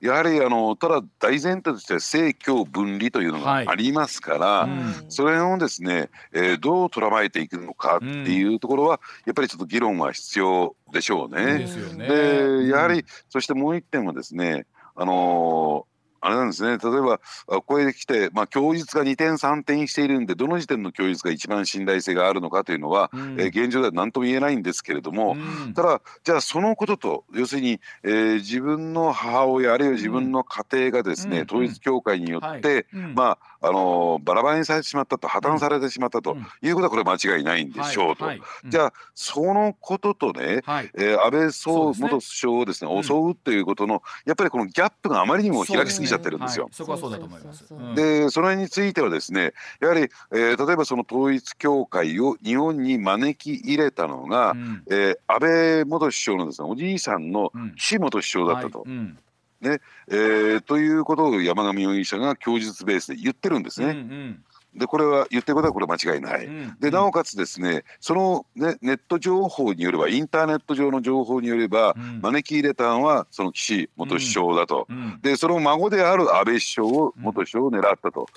やはりあのただ大前提として政教分離というのがありますから、はいうん、それをですね、えー、どう捉まえていくのかっていうところは、やっぱりちょっと議論は必要でしょうね。で、ね、やはり、そしてもう一点はですねあのあれなんですね。例えばこれで来て、まあ、供述が2点3点しているんでどの時点の供述が一番信頼性があるのかというのは、うん、えー、現状では何とも言えないんですけれども、うん、ただじゃあそのことと要するに、えー、自分の母親あるいは自分の家庭がですね、うん、統一教会によって、はい、まああのバラバラにされてしまったと破綻されてしまったということはこれは間違いないんでしょうと、はい。はい、じゃあそのこととね、はい、えー、安倍総、元首相をですね襲うということのやっぱりこのギャップがあまりにも開きすぎちゃってるんですよ。そこはそうだと思います。でそれについてはですねやはり、えー、例えばその統一教会を日本に招き入れたのが、うん、えー、安倍元首相のですねおじいさんの岸元首相だったと。はいうんねえー、ということを山上容疑者が供述ベースで言ってるんですね。うんうんでこれは言ってることはこれ間違いない。うん、でなおかつですねその、ね、ネット情報によればインターネット上の情報によれば、うん、招き入れたのはその岸元首相だと、うん、でその孫である安倍首相を元首相を狙ったと、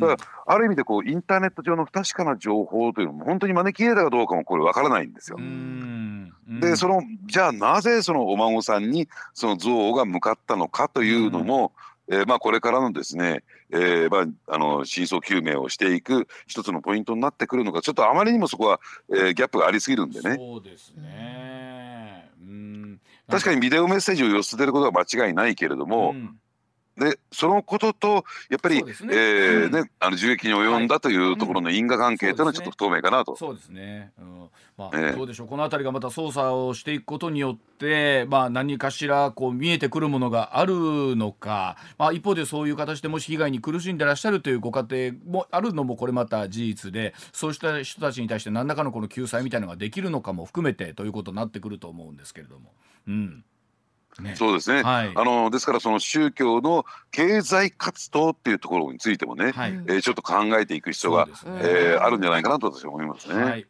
だからある意味でこうインターネット上の不確かな情報というのも本当に招き入れたかどうかもこれわからないんですよ。でそのじゃあなぜそのお孫さんにその憎悪が向かったのかというのも、えー、まあこれからのですね、えー、まああの真相究明をしていく一つのポイントになってくるのかちょっとあまりにもそこは、えー、ギャップがありすぎるんでね。そうですね。うん。確かにビデオメッセージを寄せてることは間違いないけれども、うんでそのこととやっぱり、ね。えー、ね、あの銃撃に及んだというところの因果関係というのはちょっと不透明かなと。そうですね、うん。まあ、えー、どうでしょう。この辺りがまた捜査をしていくことによって、まあ、何かしらこう見えてくるものがあるのか、まあ、一方でそういう形でもし被害に苦しんでらっしゃるというご家庭もあるのもこれまた事実でそうした人たちに対して何らかのこの救済みたいなのができるのかも含めてということになってくると思うんですけれども。うんね、そうですね、はい、あのですからその宗教の経済活動っていうところについてもね、はい、えー、ちょっと考えていく必要が、ね。えー、あるんじゃないかなと私は思いますね。はい。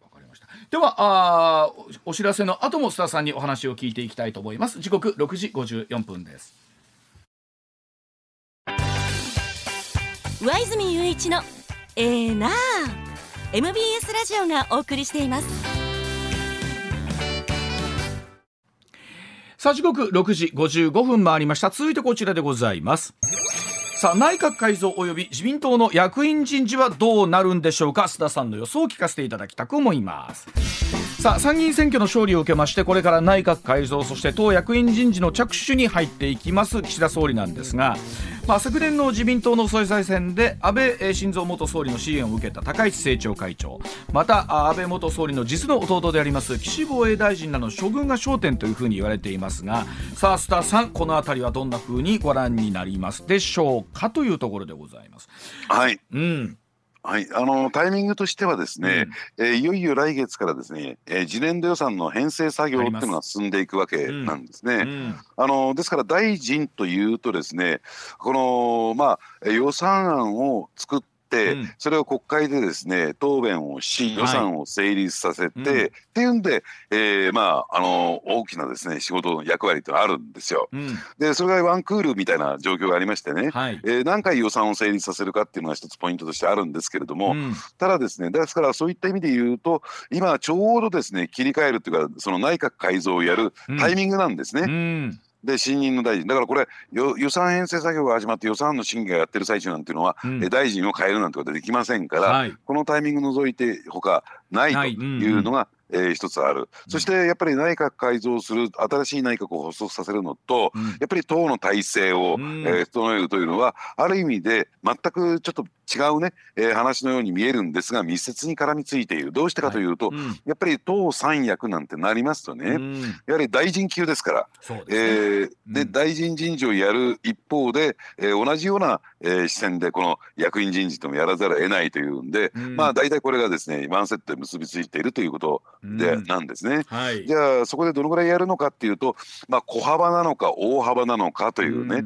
ではあお知らせの後も須田さんにお話を聞いていきたいと思います。時刻6時54分です。上泉雄一のえー、な MBS ラジオがお送りしていますさあ時刻6時55分回りました。続いてこちらでございます。さあ内閣改造及び自民党の役員人事はどうなるんでしょうか？須田さんの予想を聞かせていただきたく思います。さあ参議院選挙の勝利を受けましてこれから内閣改造そして党役員人事の着手に入っていきます岸田総理なんですがまあ、昨年の自民党の総裁選で安倍晋三元総理の支援を受けた高市政調会長。また安倍元総理の実の弟であります岸防衛大臣らの処遇が焦点というふうに言われていますがさあスターさんこの辺りはどんなふうにご覧になりますでしょうかというところでございます。はい、うんはい、あのタイミングとしてはですね、うん、えー、いよいよ来月からですね、えー、次年度予算の編成作業っていうのが進んでいくわけなんですね。うんうん、あのですから大臣というとですね、このまあ予算案を作っ、うん、それを国会でですね答弁をし予算を成立させて、はい、っていうんで、えー、まああの大きなですね仕事の役割ってあるんですよ。うん、でそれがワンクールみたいな状況がありましてね、はい、えー、何回予算を成立させるかっていうのが一つポイントとしてあるんですけれども、うん、ただですねですからそういった意味で言うと今ちょうどですね切り替えるっていうかその内閣改造をやるタイミングなんですね。うんで新任の大臣。だからこれ予算編成作業が始まって予算案の審議がやってる最中なんていうのは、うん、大臣を変えるなんてことはできませんから、はい、このタイミング除いてほかないというのが、えー、一つある、そしてやっぱり内閣改造する新しい内閣を発足させるのと、うん、やっぱり党の体制を、うん、えー、整えるというのはある意味で全くちょっと違うね、えー、話のように見えるんですが密接に絡みついている。どうしてかというと、はい。うん、やっぱり党三役なんてなりますとね、うん、やはり大臣級ですから、ね、えー、で大臣人事をやる一方で、えー、同じような、えー、視線でこの役員人事ともやらざるを得ないというんで、うん、まあ大体これがですねワンセットで結びついているということで、なんですね、はい、じゃあそこでどのぐらいやるのかっていうと、まあ、小幅なのか大幅なのかというね、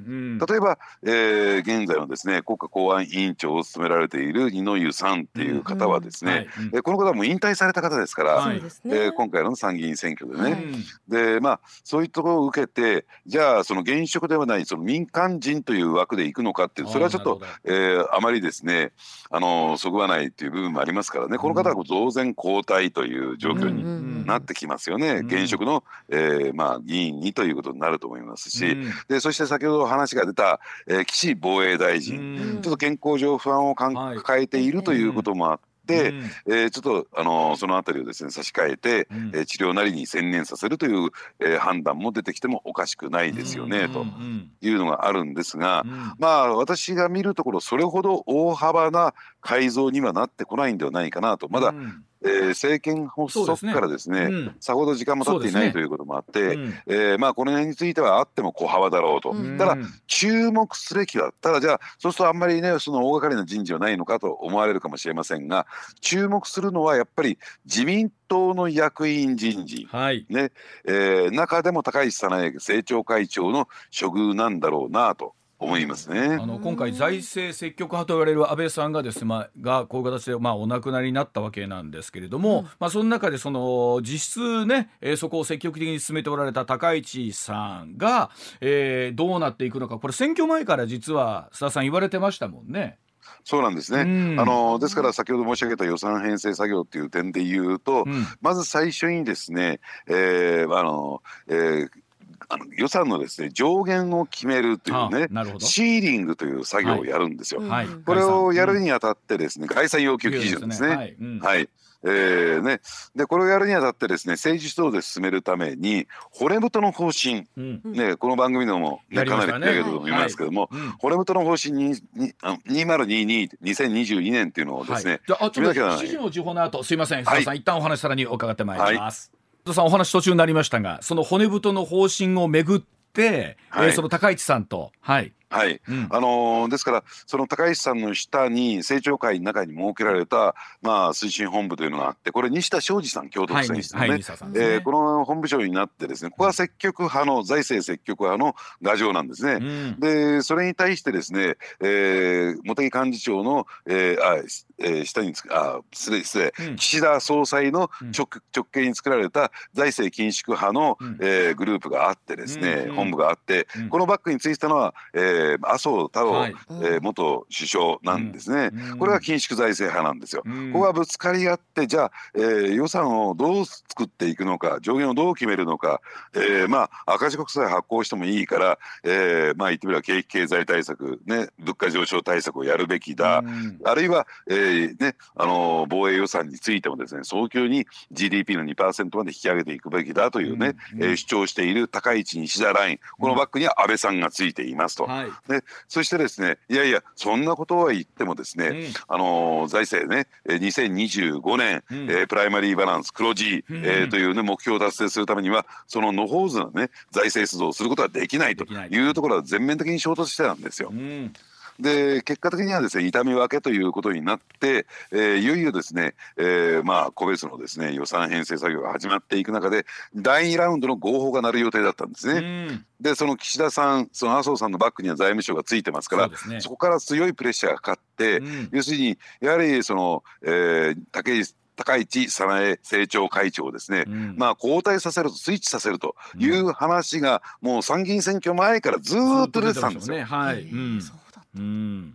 例えば、えー、現在のですね国家公安委員長を務められている二之湯さんっていう方はですね、えこの方はもう引退された方ですから、はい、え今回の参議院選挙でね、でまあそういうところを受けてじゃあその現職ではないその民間人という枠でいくのかっていうそれはちょっと、えー、あまりですねあのそぐわないっていう部分もありますからね。この方は増然交代という状況になってきますよね、現職の、えー、まあ議員にということになると思いますし、でそして先ほど話が出た、えー、岸防衛大臣、ちょっと健康上不安を考抱えているということもあって。で、うん、えー、ちょっとあのその辺りをですね差し替えて、うん、えー、治療なりに専念させるという、えー、判断も出てきてもおかしくないですよね、うん、というのがあるんですが、まあ私が見るところそれほど大幅な改造にはなってこないんではないかなと。まだ、えー、政権発足からですね、ね。うん、さほど時間も経っていない、ね、ということもあって、うん、えー、まあ、この辺についてはあっても小幅だろうと、うん、ただ注目すべきはただじゃあそうするとあんまりねその大掛かりな人事はないのかと思われるかもしれませんが注目するのはやっぱり自民党の役員人事、はい。ね。えー、中でも高市早苗政調会長の処遇なんだろうなと。思いますね。あの今回、財政積極派と言われる安倍さんがです、まあ、がこういう形で、まあ、お亡くなりになったわけなんですけれども、うん、まあ、その中でその実質ね、えー、そこを積極的に進めておられた高市さんが、えー、どうなっていくのか。これ選挙前から実は須田さん言われてましたもんね。そうなんですね、うん、あのですから先ほど申し上げた予算編成作業っていう点で言うと、うん、まず最初にですね、えーあのえーあの予算のですね上限を決めるというねシーリングという作業をやるんですよ。はい、これをやるにあたってですね概算要求基準ですね。はい、はい。えーね、でこれをやるにあたってですね政治主導で進めるために骨太の方針、うん、ね、この番組でも、ね、かなり取り上げたと思いますけども、はい。はい、骨太の方針にに20222022年っていうのをですね、はい、じゃあちょっと7時の時報の後すいません、はい、さん一旦お話さらに伺ってまいります。はいさんお話途中になりましたがその骨太の方針をめぐって、はい、えー、その高市さんとはいはい、うん、あのー、ですからその高市さんの下に政調会の中に設けられた、まあ、推進本部というのがあってこれ西田昌司さん京都府選出のね,、はいね。えー、この本部長になってですねここは積極派の財政積極派の牙城なんですね。うん、でそれに対してですね、えー、茂木幹事長の、えーあえー、下につあ失礼失礼、うん、岸田総裁の直,、直系に作られた財政緊縮派の、うん、えー、グループがあってですね、本部があって、このバックについたのは、えーえー、麻生太郎、はい、えー、元首相なんですね、うん、これが緊縮財政派なんですよ。うん、ここがぶつかり合ってじゃあ、えー、予算をどう作っていくのか上限をどう決めるのか、えー、まあ赤字国債発行してもいいから、えー、まあ言ってみれば景気経済対策ね物価上昇対策をやるべきだ、うん、あるいは、えー、ねあのー、防衛予算についてもですね早急に GDP の2%まで引き上げていくべきだというね、うん、えー、主張している高市西田ライン。このバックには安倍さんがついていますと。はいでそしてですねいやいやそんなことは言ってもですね、うん、あの財政ね2025年、うん、えー、プライマリーバランス黒字、うん、えー、というね目標を達成するためにはその野放図のね財政出動をすることはできないというところは全面的に衝突してたんですよ。うんで結果的にはですね痛み分けということになって、えー、いよいよですね、えー、まあ個別のですね予算編成作業が始まっていく中で第2ラウンドの合法が鳴る予定だったんですね。でその岸田さんその麻生さんのバックには財務省がついてますからそ、ね,、こから強いプレッシャーがかかって、うん、要するにやはりその、えー、武井高市早苗政調会長をですね、うん、まあ交代させるとスイッチさせるという話が、もう参議院選挙前からずっと出てたんですよ。ね。はい、うん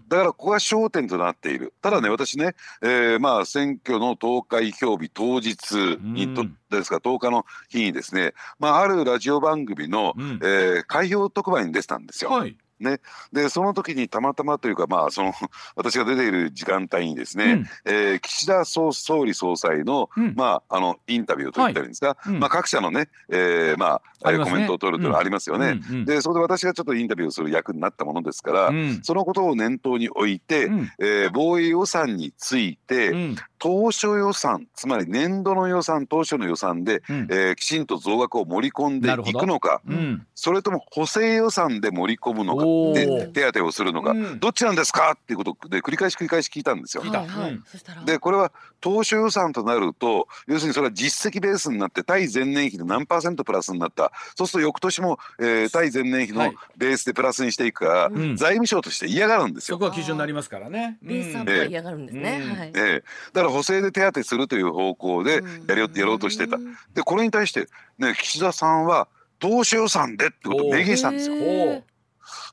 だからここが焦点となっている。ただね私ね、えー、まあ選挙の投開票日当日にと、ですか10日の日にですね、まあ、あるラジオ番組の、うん、えー、開票特番に出てたんですよ。はいね、でその時にたまたまというか、まあ、その 私が出ている時間帯にですね、うん、えー、岸田総総理総裁の,、まあ、あのインタビューと言ったらいいんですか、はい。うん、まあ、各社のね、えーまあ、ね、コメントを取るというのはありますよね。うん、でそれで私がちょっとインタビューする役になったものですから、そのことを念頭に置いて、うん、えー、防衛予算について、当初予算つまり年度の予算当初の予算で、うん、えー、きちんと増額を盛り込んでいくのか、うん、それとも補正予算で盛り込むのかで手当をするのか、うん、どっちなんですかっていうことで繰り返し繰り返し聞いたんですよ。はいはい、でこれは当初予算となると要するにそれは実績ベースになって対前年比で何パーセントプラスになった。そうすると翌年も、えー、対前年比のベースでプラスにしていくから、はい、財務省として嫌がるんですよ。そこは基準になりますからね。ベースアップは嫌がるんですね。はい、えー、だから補正で手当するという方向でやりやろうとしてた。でこれに対してね岸田さんは当初予算でってことを明言したんですよ。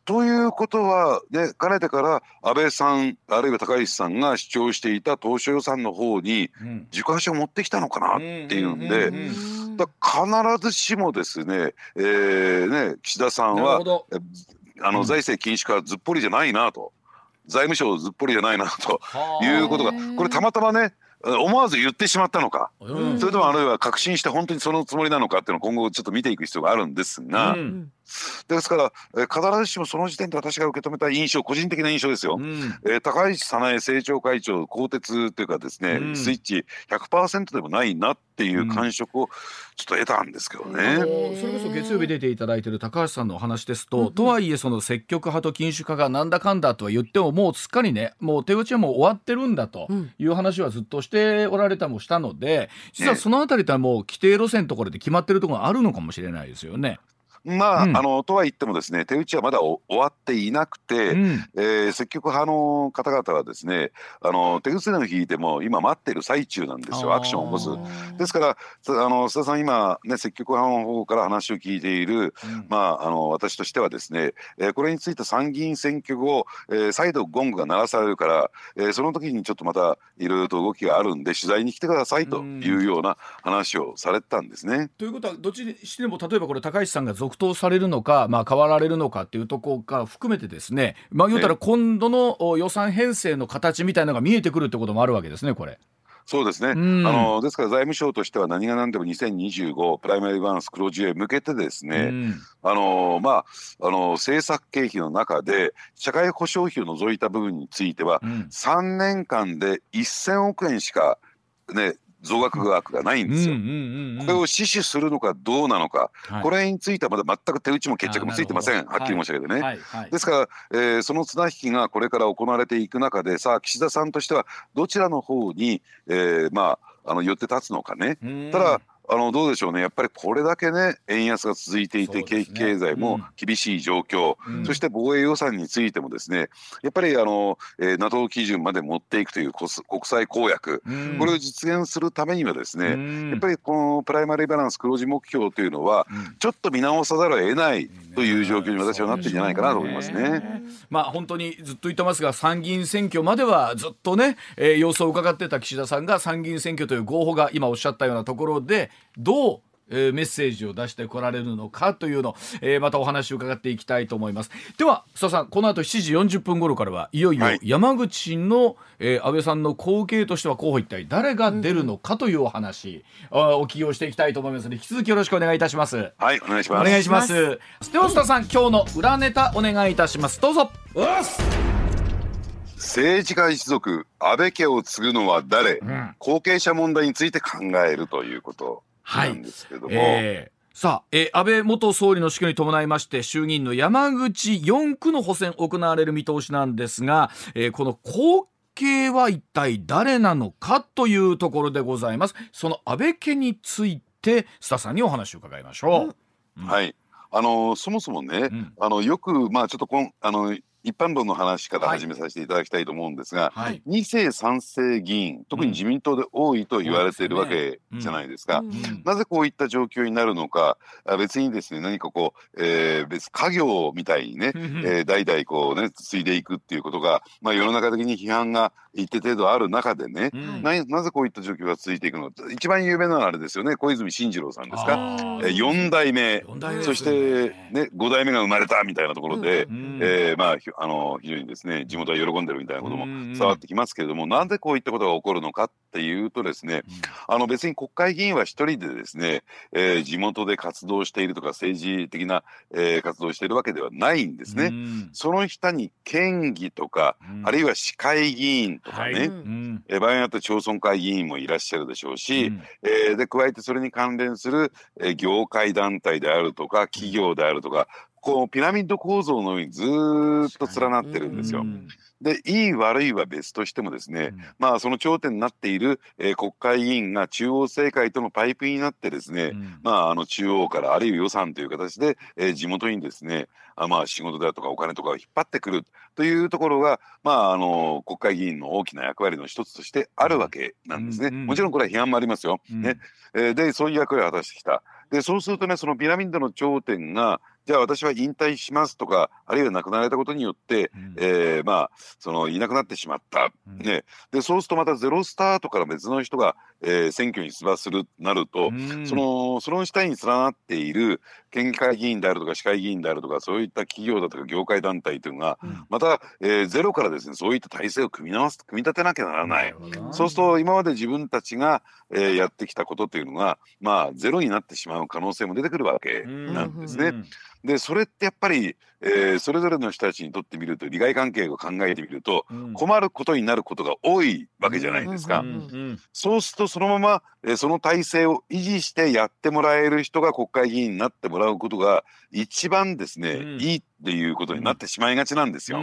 ということは、ね、かねてから安倍さんあるいは高市さんが主張していた当初予算の方に軸足を持ってきたのかなっていうんで、だ必ずしもですね,、えー、ね岸田さんはあの財政緊縮はずっぽりじゃないなと。財務省ずっぽりじゃないなということがこれたまたまね思わず言ってしまったのか、それともあるいは確信して本当にそのつもりなのかっていうのを今後ちょっと見ていく必要があるんですが、うん、ですから、えー、必ずしもその時点で私が受け止めた印象個人的な印象ですよ、うん、えー、高市早苗政調会長更迭というかですね、うん、スイッチ100%でもないなっていう感触をちょっと得たんですけどね、うん、それこそ月曜日出ていただいている高橋さんのお話ですと、とはいえその積極派と禁酒派がなんだかんだとは言ってももうすっかりねもう手打ちはもう終わってるんだという話はずっとしておられたもしたので実はそのあたりとはもう規定路線のところで決まってるところがあるのかもしれないですよね。まあ、うん、あのとは言ってもですね手打ちはまだ終わっていなくて、うん、えー、積極派の方々はですねあの手薬の引いても今待ってる最中なんですよアクションを起こす。ですからあの須田さん今ね積極派の方から話を聞いている、うん、まああの私としてはですね、えー、これについて参議院選挙後、えー、再度ゴングが鳴らされるから、えー、その時にちょっとまたいろいろと動きがあるんで取材に来てくださいというような話をされてたんですね。ということはどっちにしても例えばこれ高市さんが続投されるのか、まあ、変わられるのかっていうところが含めてですね、まあ、言うたら今度の予算編成の形みたいなのが見えてくるってこともあるわけですね、これ。そうですね、うん、あのですから財務省としては何が何でも2025プライマリーバランス黒字へ向けてですね、うん、あのまあ、あの政策経費の中で社会保障費を除いた部分については、うん、3年間で1000億円しか、ね、増額額がないんですよ。これを死守するのかどうなのか、はい、これについてはまだ全く手打ちも決着もついてません、はっきり申し上げてね。はいはい、ですから、えー、その綱引きがこれから行われていく中で、さあ、岸田さんとしては、どちらの方に、えー、まあ、あの寄って立つのかね。ただあのどうでしょうね、やっぱりこれだけね、円安が続いていて、景気経済も厳しい状況、うん、そして防衛予算についてもですね、やっぱりあの、えー、NATO 基準まで持っていくという国際公約、うん、これを実現するためにはですね、うん、やっぱりこのプライマリーバランス黒字目標というのは、ちょっと見直さざるを得ないという状況に私はなってるんじゃないかなと思いますね。まあ本当にずっと言ってますが、参議院選挙まではずっとね、えー、様子を伺ってた岸田さんが参議院選挙という合法が今おっしゃったようなところで、どうえー、メッセージを出してこられるのかというのを、えー、またお話を伺っていきたいと思います。では須田さんこの後7時40分頃からはいよいよ山口の、はい、えー、安倍さんの後継としては候補一体誰が出るのかというお話、うん、お聞きをしていきたいと思いますので引き続きよろしくお願いいたします。はいお願いします。お願いします。では須田さん今日の裏ネタお願いいたします。どうぞ政治家一族安倍家を継ぐのは誰、うん、後継者問題について考えるということなんですけども、はいえー、さあ、えー、安倍元総理の死去に伴いまして衆議院の山口4区の補選行われる見通しなんですが、えー、この後継は一体誰なのかというところでございます。その安倍家について須田さんにお話を伺いましょう、うん、はい。あのそもそもね、うん、あのよくまあちょっとこんあの一般論の話から始めさせていただきたいと思うんですが、はい、2世3世議員特に自民党で多いと言われているわけじゃないですか、なぜこういった状況になるのか別にですね何かこう、えー、別家業みたいにね、えー、代々こうね継いでいくっていうことが、まあ、世の中的に批判が一定程度ある中でね、うん、ななぜこういった状況が続いていくのか。一番有名なのはあれですよね小泉進次郎さんですか、えー、4代目、ね、そしてね5代目が生まれたみたいなところで、うん、えー、まああの非常にですね地元は喜んでるみたいなことも伝わってきますけれども、うん、なんでこういったことが起こるのかっていうとですね、うん、あの別に国会議員は一人でですね、えー、地元で活動しているとか政治的な、えー、活動しているわけではないんですね。うん、その下に県議とか、あるいは市会議員とかね、はい、え場合によって町村会議員もいらっしゃるでしょうし、えー、で加えてそれに関連する、えー、業界団体であるとか企業であるとかこうピラミッド構造のようにずっと連なってるんですよ。でいい悪いは別としてもですね、うん、まあその頂点になっている、えー、国会議員が中央政界とのパイプになってですね、うん、まああの中央からあるいは予算という形で、えー、地元にですねあまあ仕事だとかお金とかを引っ張ってくるというところがまああの国会議員の大きな役割の一つとしてあるわけなんですね。もちろんこれは批判もありますよ。ね、えー、でそういう役割を果たしてきた。でそうするとねそのピラミッドの頂点がじゃあ私は引退しますとかあるいは亡くなられたことによって、うん、えー、まあそのいなくなってしまった、うん、ね、でそうするとまたゼロスタートから別の人が、えー、選挙に出馬するなると、そのその下に連なっている県議会議員であるとか市会議員であるとかそういった企業だとか業界団体というのが、うん、また、えー、ゼロからですねそういった体制を組み直す組み立てなきゃならない。そうすると今まで自分たちが、えー、やってきたことというのがまあゼロになってしまう可能性も出てくるわけなんですね。でそれってやっぱり、えー、それぞれの人たちにとってみると利害関係を考えてみると、うん、困ることになることが多いわけじゃないですか。そうするとそのまま、えー、その体制を維持してやってもらえる人が国会議員になってもらうことが一番ですね、うん、いいっていうことになってしまいがちなんですよ。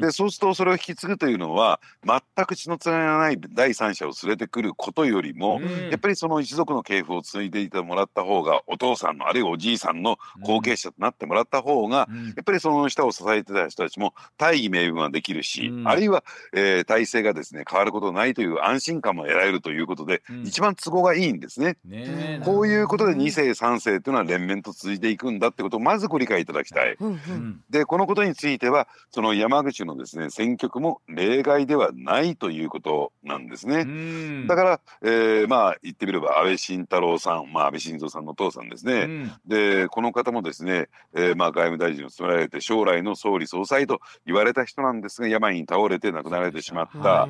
でそうするとそれを引き継ぐというのは全く血のつながらない第三者を連れてくることよりも、やっぱりその一族の系譜を継いでいてもらった方がお父さんのあるいはおじいさんの後継者となってもらった方が、やっぱりその下を支えてた人たちも大義名分はできるし、あるいは、えー、体制がですね変わることないという安心感も得られるということで、一番都合がいいんですね。ねこういうことで2世3世というのは連綿と続いていくんだってことをまずご理解いただきたい。でこのことについてはその山口のですね選挙区も例外ではないということなんですね。だから、えー、まあ言ってみれば安倍晋太郎さん、まあ、安倍晋三さんのお父さんですね。でこの方もですね、えー、まあ外務大臣を務められて将来の総理総裁と言われた人なんですが病に倒れて亡くなられてしまった。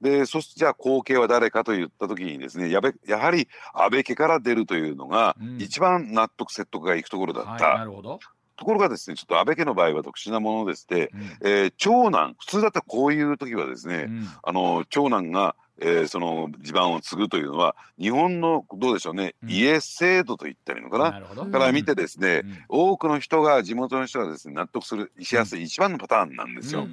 でそしてじゃあ後継は誰かと言った時にですねやべやはり安倍家から出るというのが一番納得説得がいくところだった。はい、なるほどところがですねちょっと安倍家の場合は特殊なものでして、うん、えー、長男普通だったらこういう時はですね、うん、あの長男がえー、その地盤を継ぐというのは日本のどうでしょうね、うん、家制度と言ったらいいのかな？から見てですね、うん、多くの人が地元の人がですね納得するしやすい一番のパターンなんですよ。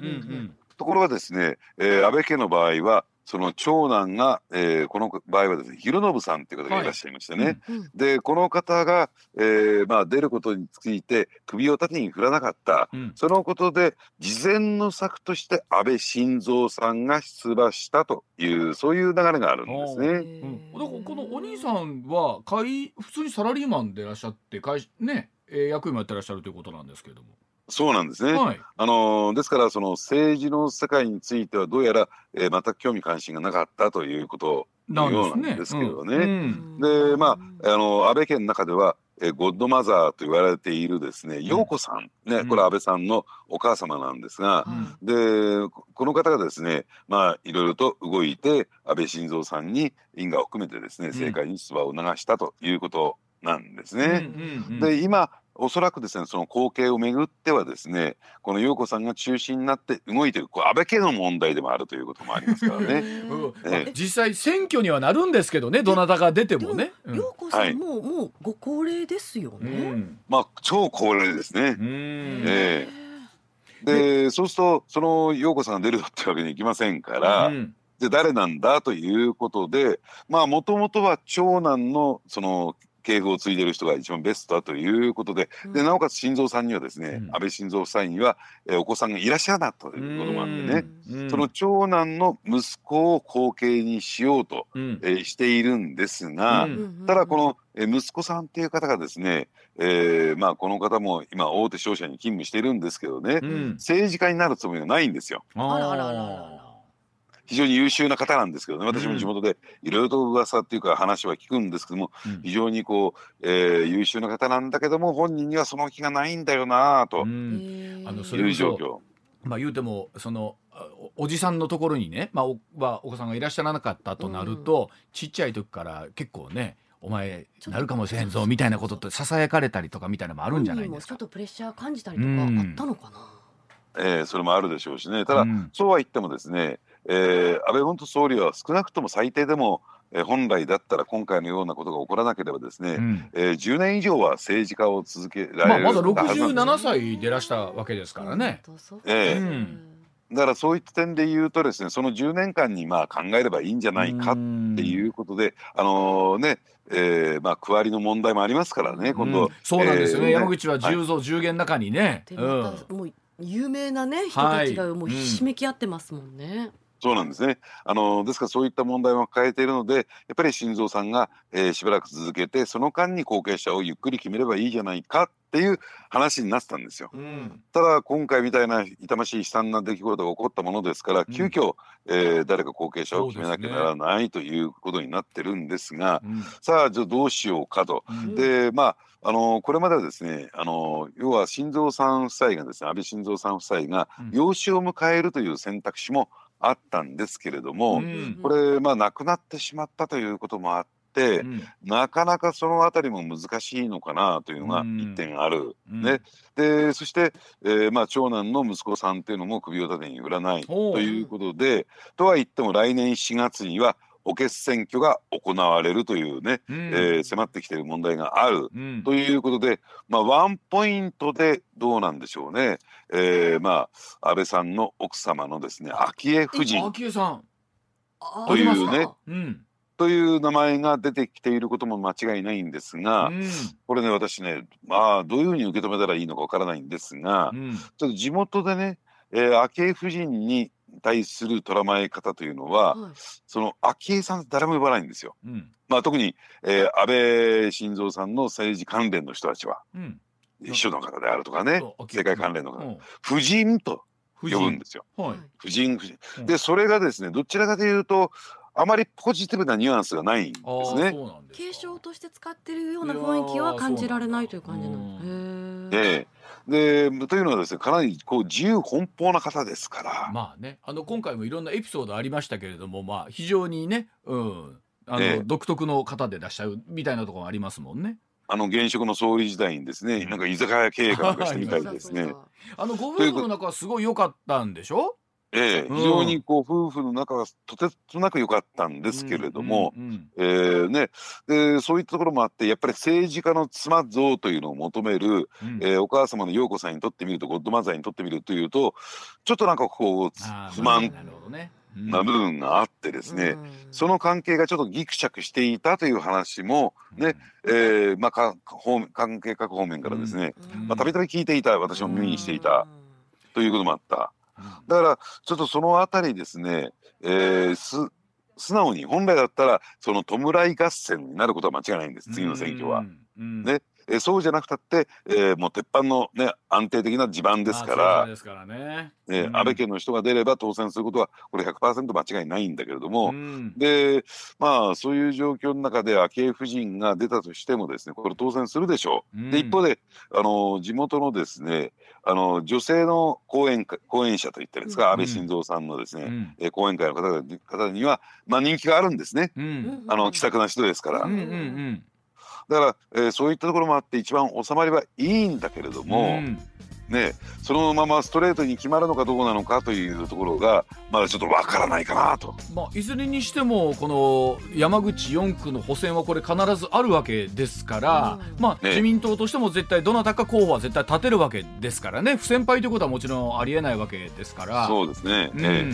ところがですね、えー、安倍家の場合はその長男が、えー、この場合はですね広信さんっていう方がい。らっしゃいましてね、はいうんうん、でこの方が、えーまあ、出ることについて首を縦に振らなかった、うん、そのことで事前の策として安倍晋三さんが出馬したというそういう流れがあるんですね。うん、だからこのお兄さんは会普通にサラリーマンでいらっしゃって会ね、えー、役員もやってらっしゃるということなんですけれども。そうなんですね。はい、あのですからその政治の世界についてはどうやら、えー、全く興味関心がなかったということのようなんですけどね。で、ね。うん、まああの安倍家の中では、えー、ゴッドマザーと言われているですね陽子さん、ね、これ安倍さんのお母様なんですが、うん、でこの方がですねまあいろいろと動いて安倍晋三さんに因果を含めてですね政界に出馬を促したということなんですね。で今おそらくですねその後継をめぐってはですねこの陽子さんが中心になって動いているこれ安倍家の問題でもあるということもありますからね。え実際選挙にはなるんですけどねどなたが出てもね。陽子さんも、もうご高齢ですよね。うん、まあ超高齢ですね。えー、でそうするとその陽子さんが出るってわけにいきませんから。うんで誰なんだということでまあもともとは長男のその系譜を継いでる人が一番ベストだということでうん、でなおかつ晋三さんにはですね、うん、安倍晋三夫妻には、えー、お子さんがいらっしゃらなかったということもあってね、その長男の息子を後継にしようと、うん、えー、しているんですが、ただこの、えー、息子さんっていう方がですね、えー、まあこの方も今大手商社に勤務してるんですけどね、政治家になるつもりがないんですよ。あらあらあら非常に優秀な方なんですけどね私も地元でいろいろと噂っていうか話は聞くんですけども、うん、非常にこう、えー、優秀な方なんだけども本人にはその気がないんだよなと、うん、あのそういう状況。まあ、言うてもそのおじさんのところにね、まあ、おお子さんがいらっしゃらなかったとなると、うん、ちっちゃい時から結構ねお前なるかもしれんぞみたいなことってささやかれたりとかみたいなのもあるんじゃないですか？ちょっとプレッシャー感じたりとかあったのかな、うん、えー、それもあるでしょうしね。ただ、うん、そうは言ってもですねえー、安倍元総理は少なくとも最低でもえー、本来だったら今回のようなことが起こらなければですね、うん、えー、10年以上は政治家を続けられる、まあ、まだ67歳でらしたわけですからね。えー、うんだからそういった点で言うとですねその10年間にまあ考えればいいんじゃないかっていうことであのー、ねえー、まあ区割りの問題もありますからね今度、そうなんですよね、えー、山口は10増10減の中にね、はい、うん、もう有名なね人たちがもうひしめき合ってますもんね。そうなんですね。あのですからそういった問題も抱えているので、やっぱり心臓さんが、えー、しばらく続けて、その間に後継者をゆっくり決めればいいじゃないかっていう話になってたんですよ。うん、ただ今回みたいな痛ましい悲惨な出来事が起こったものですから、急遽、うん、えー、誰か後継者を決めなきゃならないということになってるんですが、うん、さあじゃあどうしようかと。でまああのこれまではですねあの要は心臓さん夫妻がですね安倍晋三さん夫妻が養子を迎えるという選択肢もあったんですけれども、うん、これまあ亡くなってしまったということもあって、うん、なかなかその辺りも難しいのかなというのが一点ある、うん、ね。でそして、えー、まあ長男の息子さんっていうのも首を縦に売らないということでとは言っても来年4月には補欠選挙が行われるというね、うん、えー、迫ってきている問題がある、うん、ということで、まあ、ワンポイントでどうなんでしょうね、えー、まあ安倍さんの奥様のですね昭恵夫人。昭恵さん。というね、うん、という名前が出てきていることも間違いないんですが、うん、これね私ねまあどういうふうに受け止めたらいいのかわからないんですが、うん、ちょっと地元でね、えー、昭恵夫人に対する捉まえ方というのは、はい、その昭恵さん誰も呼ばないんですよ。うん、まあ、特に、えー、安倍晋三さんの政治関連の人たちは、うん、秘書の方であるとかね政界関連の方、うん、夫人と呼ぶんですよ。はい、夫人夫人、でそれがですねどちらかというとあまりポジティブなニュアンスがないんですね。継承として使ってるような雰囲気は感じられないという感じなんです。ええでというのはですねかなりこう自由奔放な方ですから。まあねあの今回もいろんなエピソードありましたけれどもまあ非常にね、うん、あの、独特の方で出しちゃうみたいなところありますもんね。あの現職の総理時代にですね、なんか居酒屋経営かなんかしてみたいですね。あのご夫婦の中はすごい良かったんでしょ？ええ、非常にこう夫婦の仲がとてつなく良かったんですけれども、えね、でそういったところもあってやっぱり政治家の妻像というのを求める、うん、えー、お母様の陽子さんにとってみるとゴッドマザーにとってみるというとちょっとなんかこう不満な部分があってですね、うん、その関係がちょっとぎくしゃくしていたという話もね、うん、えー、まあ、か関係各方面からですねたびたび聞いていた私も耳にしていたということもあった。だからちょっとそのあたりですね、えー、す素直に本来だったらその弔い合戦になることは間違いないんです。次の選挙は。ねえそうじゃなくたって、えー、もう鉄板の、ね、安定的な地盤ですからですからね、えー、安倍家の人が出れば当選することはこれ100%間違いないんだけれども、うん、でまあそういう状況の中で昭恵夫人が出たとしてもですねこれ当選するでしょう。うん、で一方であの地元のですねあの女性の講演講演者といったですか、うん、安倍晋三さんのですね、うん、え講演会の方方には、まあ、人気があるんですね、うん、あの気さくな人ですから。うんうんうんだから、えー、そういったところもあって一番収まりはいいんだけれども、うん、ね、そのままストレートに決まるのかどうなのかというところがまだちょっとわからないかなと、まあ、いずれにしてもこの山口4区の補選はこれ必ずあるわけですから、うん、まあ、ね、自民党としても絶対どなたか候補は絶対立てるわけですからね。不先輩ということはもちろんありえないわけですから。そうですね、うん、え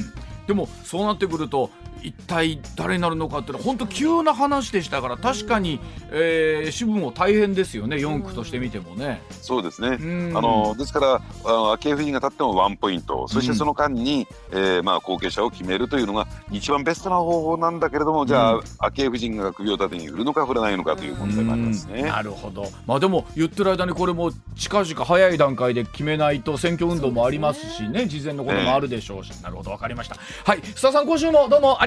でもそうなってくると一体誰になるのかっていうのは本当急な話でしたから確かに、えー、支部も大変ですよね4区として見てもね。そうですね、あのですからあの昭恵夫人が立ってもワンポイント。そしてその間に、うん、えー、まあ、後継者を決めるというのが一番ベストな方法なんだけれどもじゃあ、うん、昭恵夫人が首を縦に振るのか振らないのかという問題がありますね。なるほど、まあ、でも言ってる間にこれも近々早い段階で決めないと選挙運動もありますしね事前のこともあるでしょうし、ね、なるほど分かりました。はい須田さん今週もどうもあ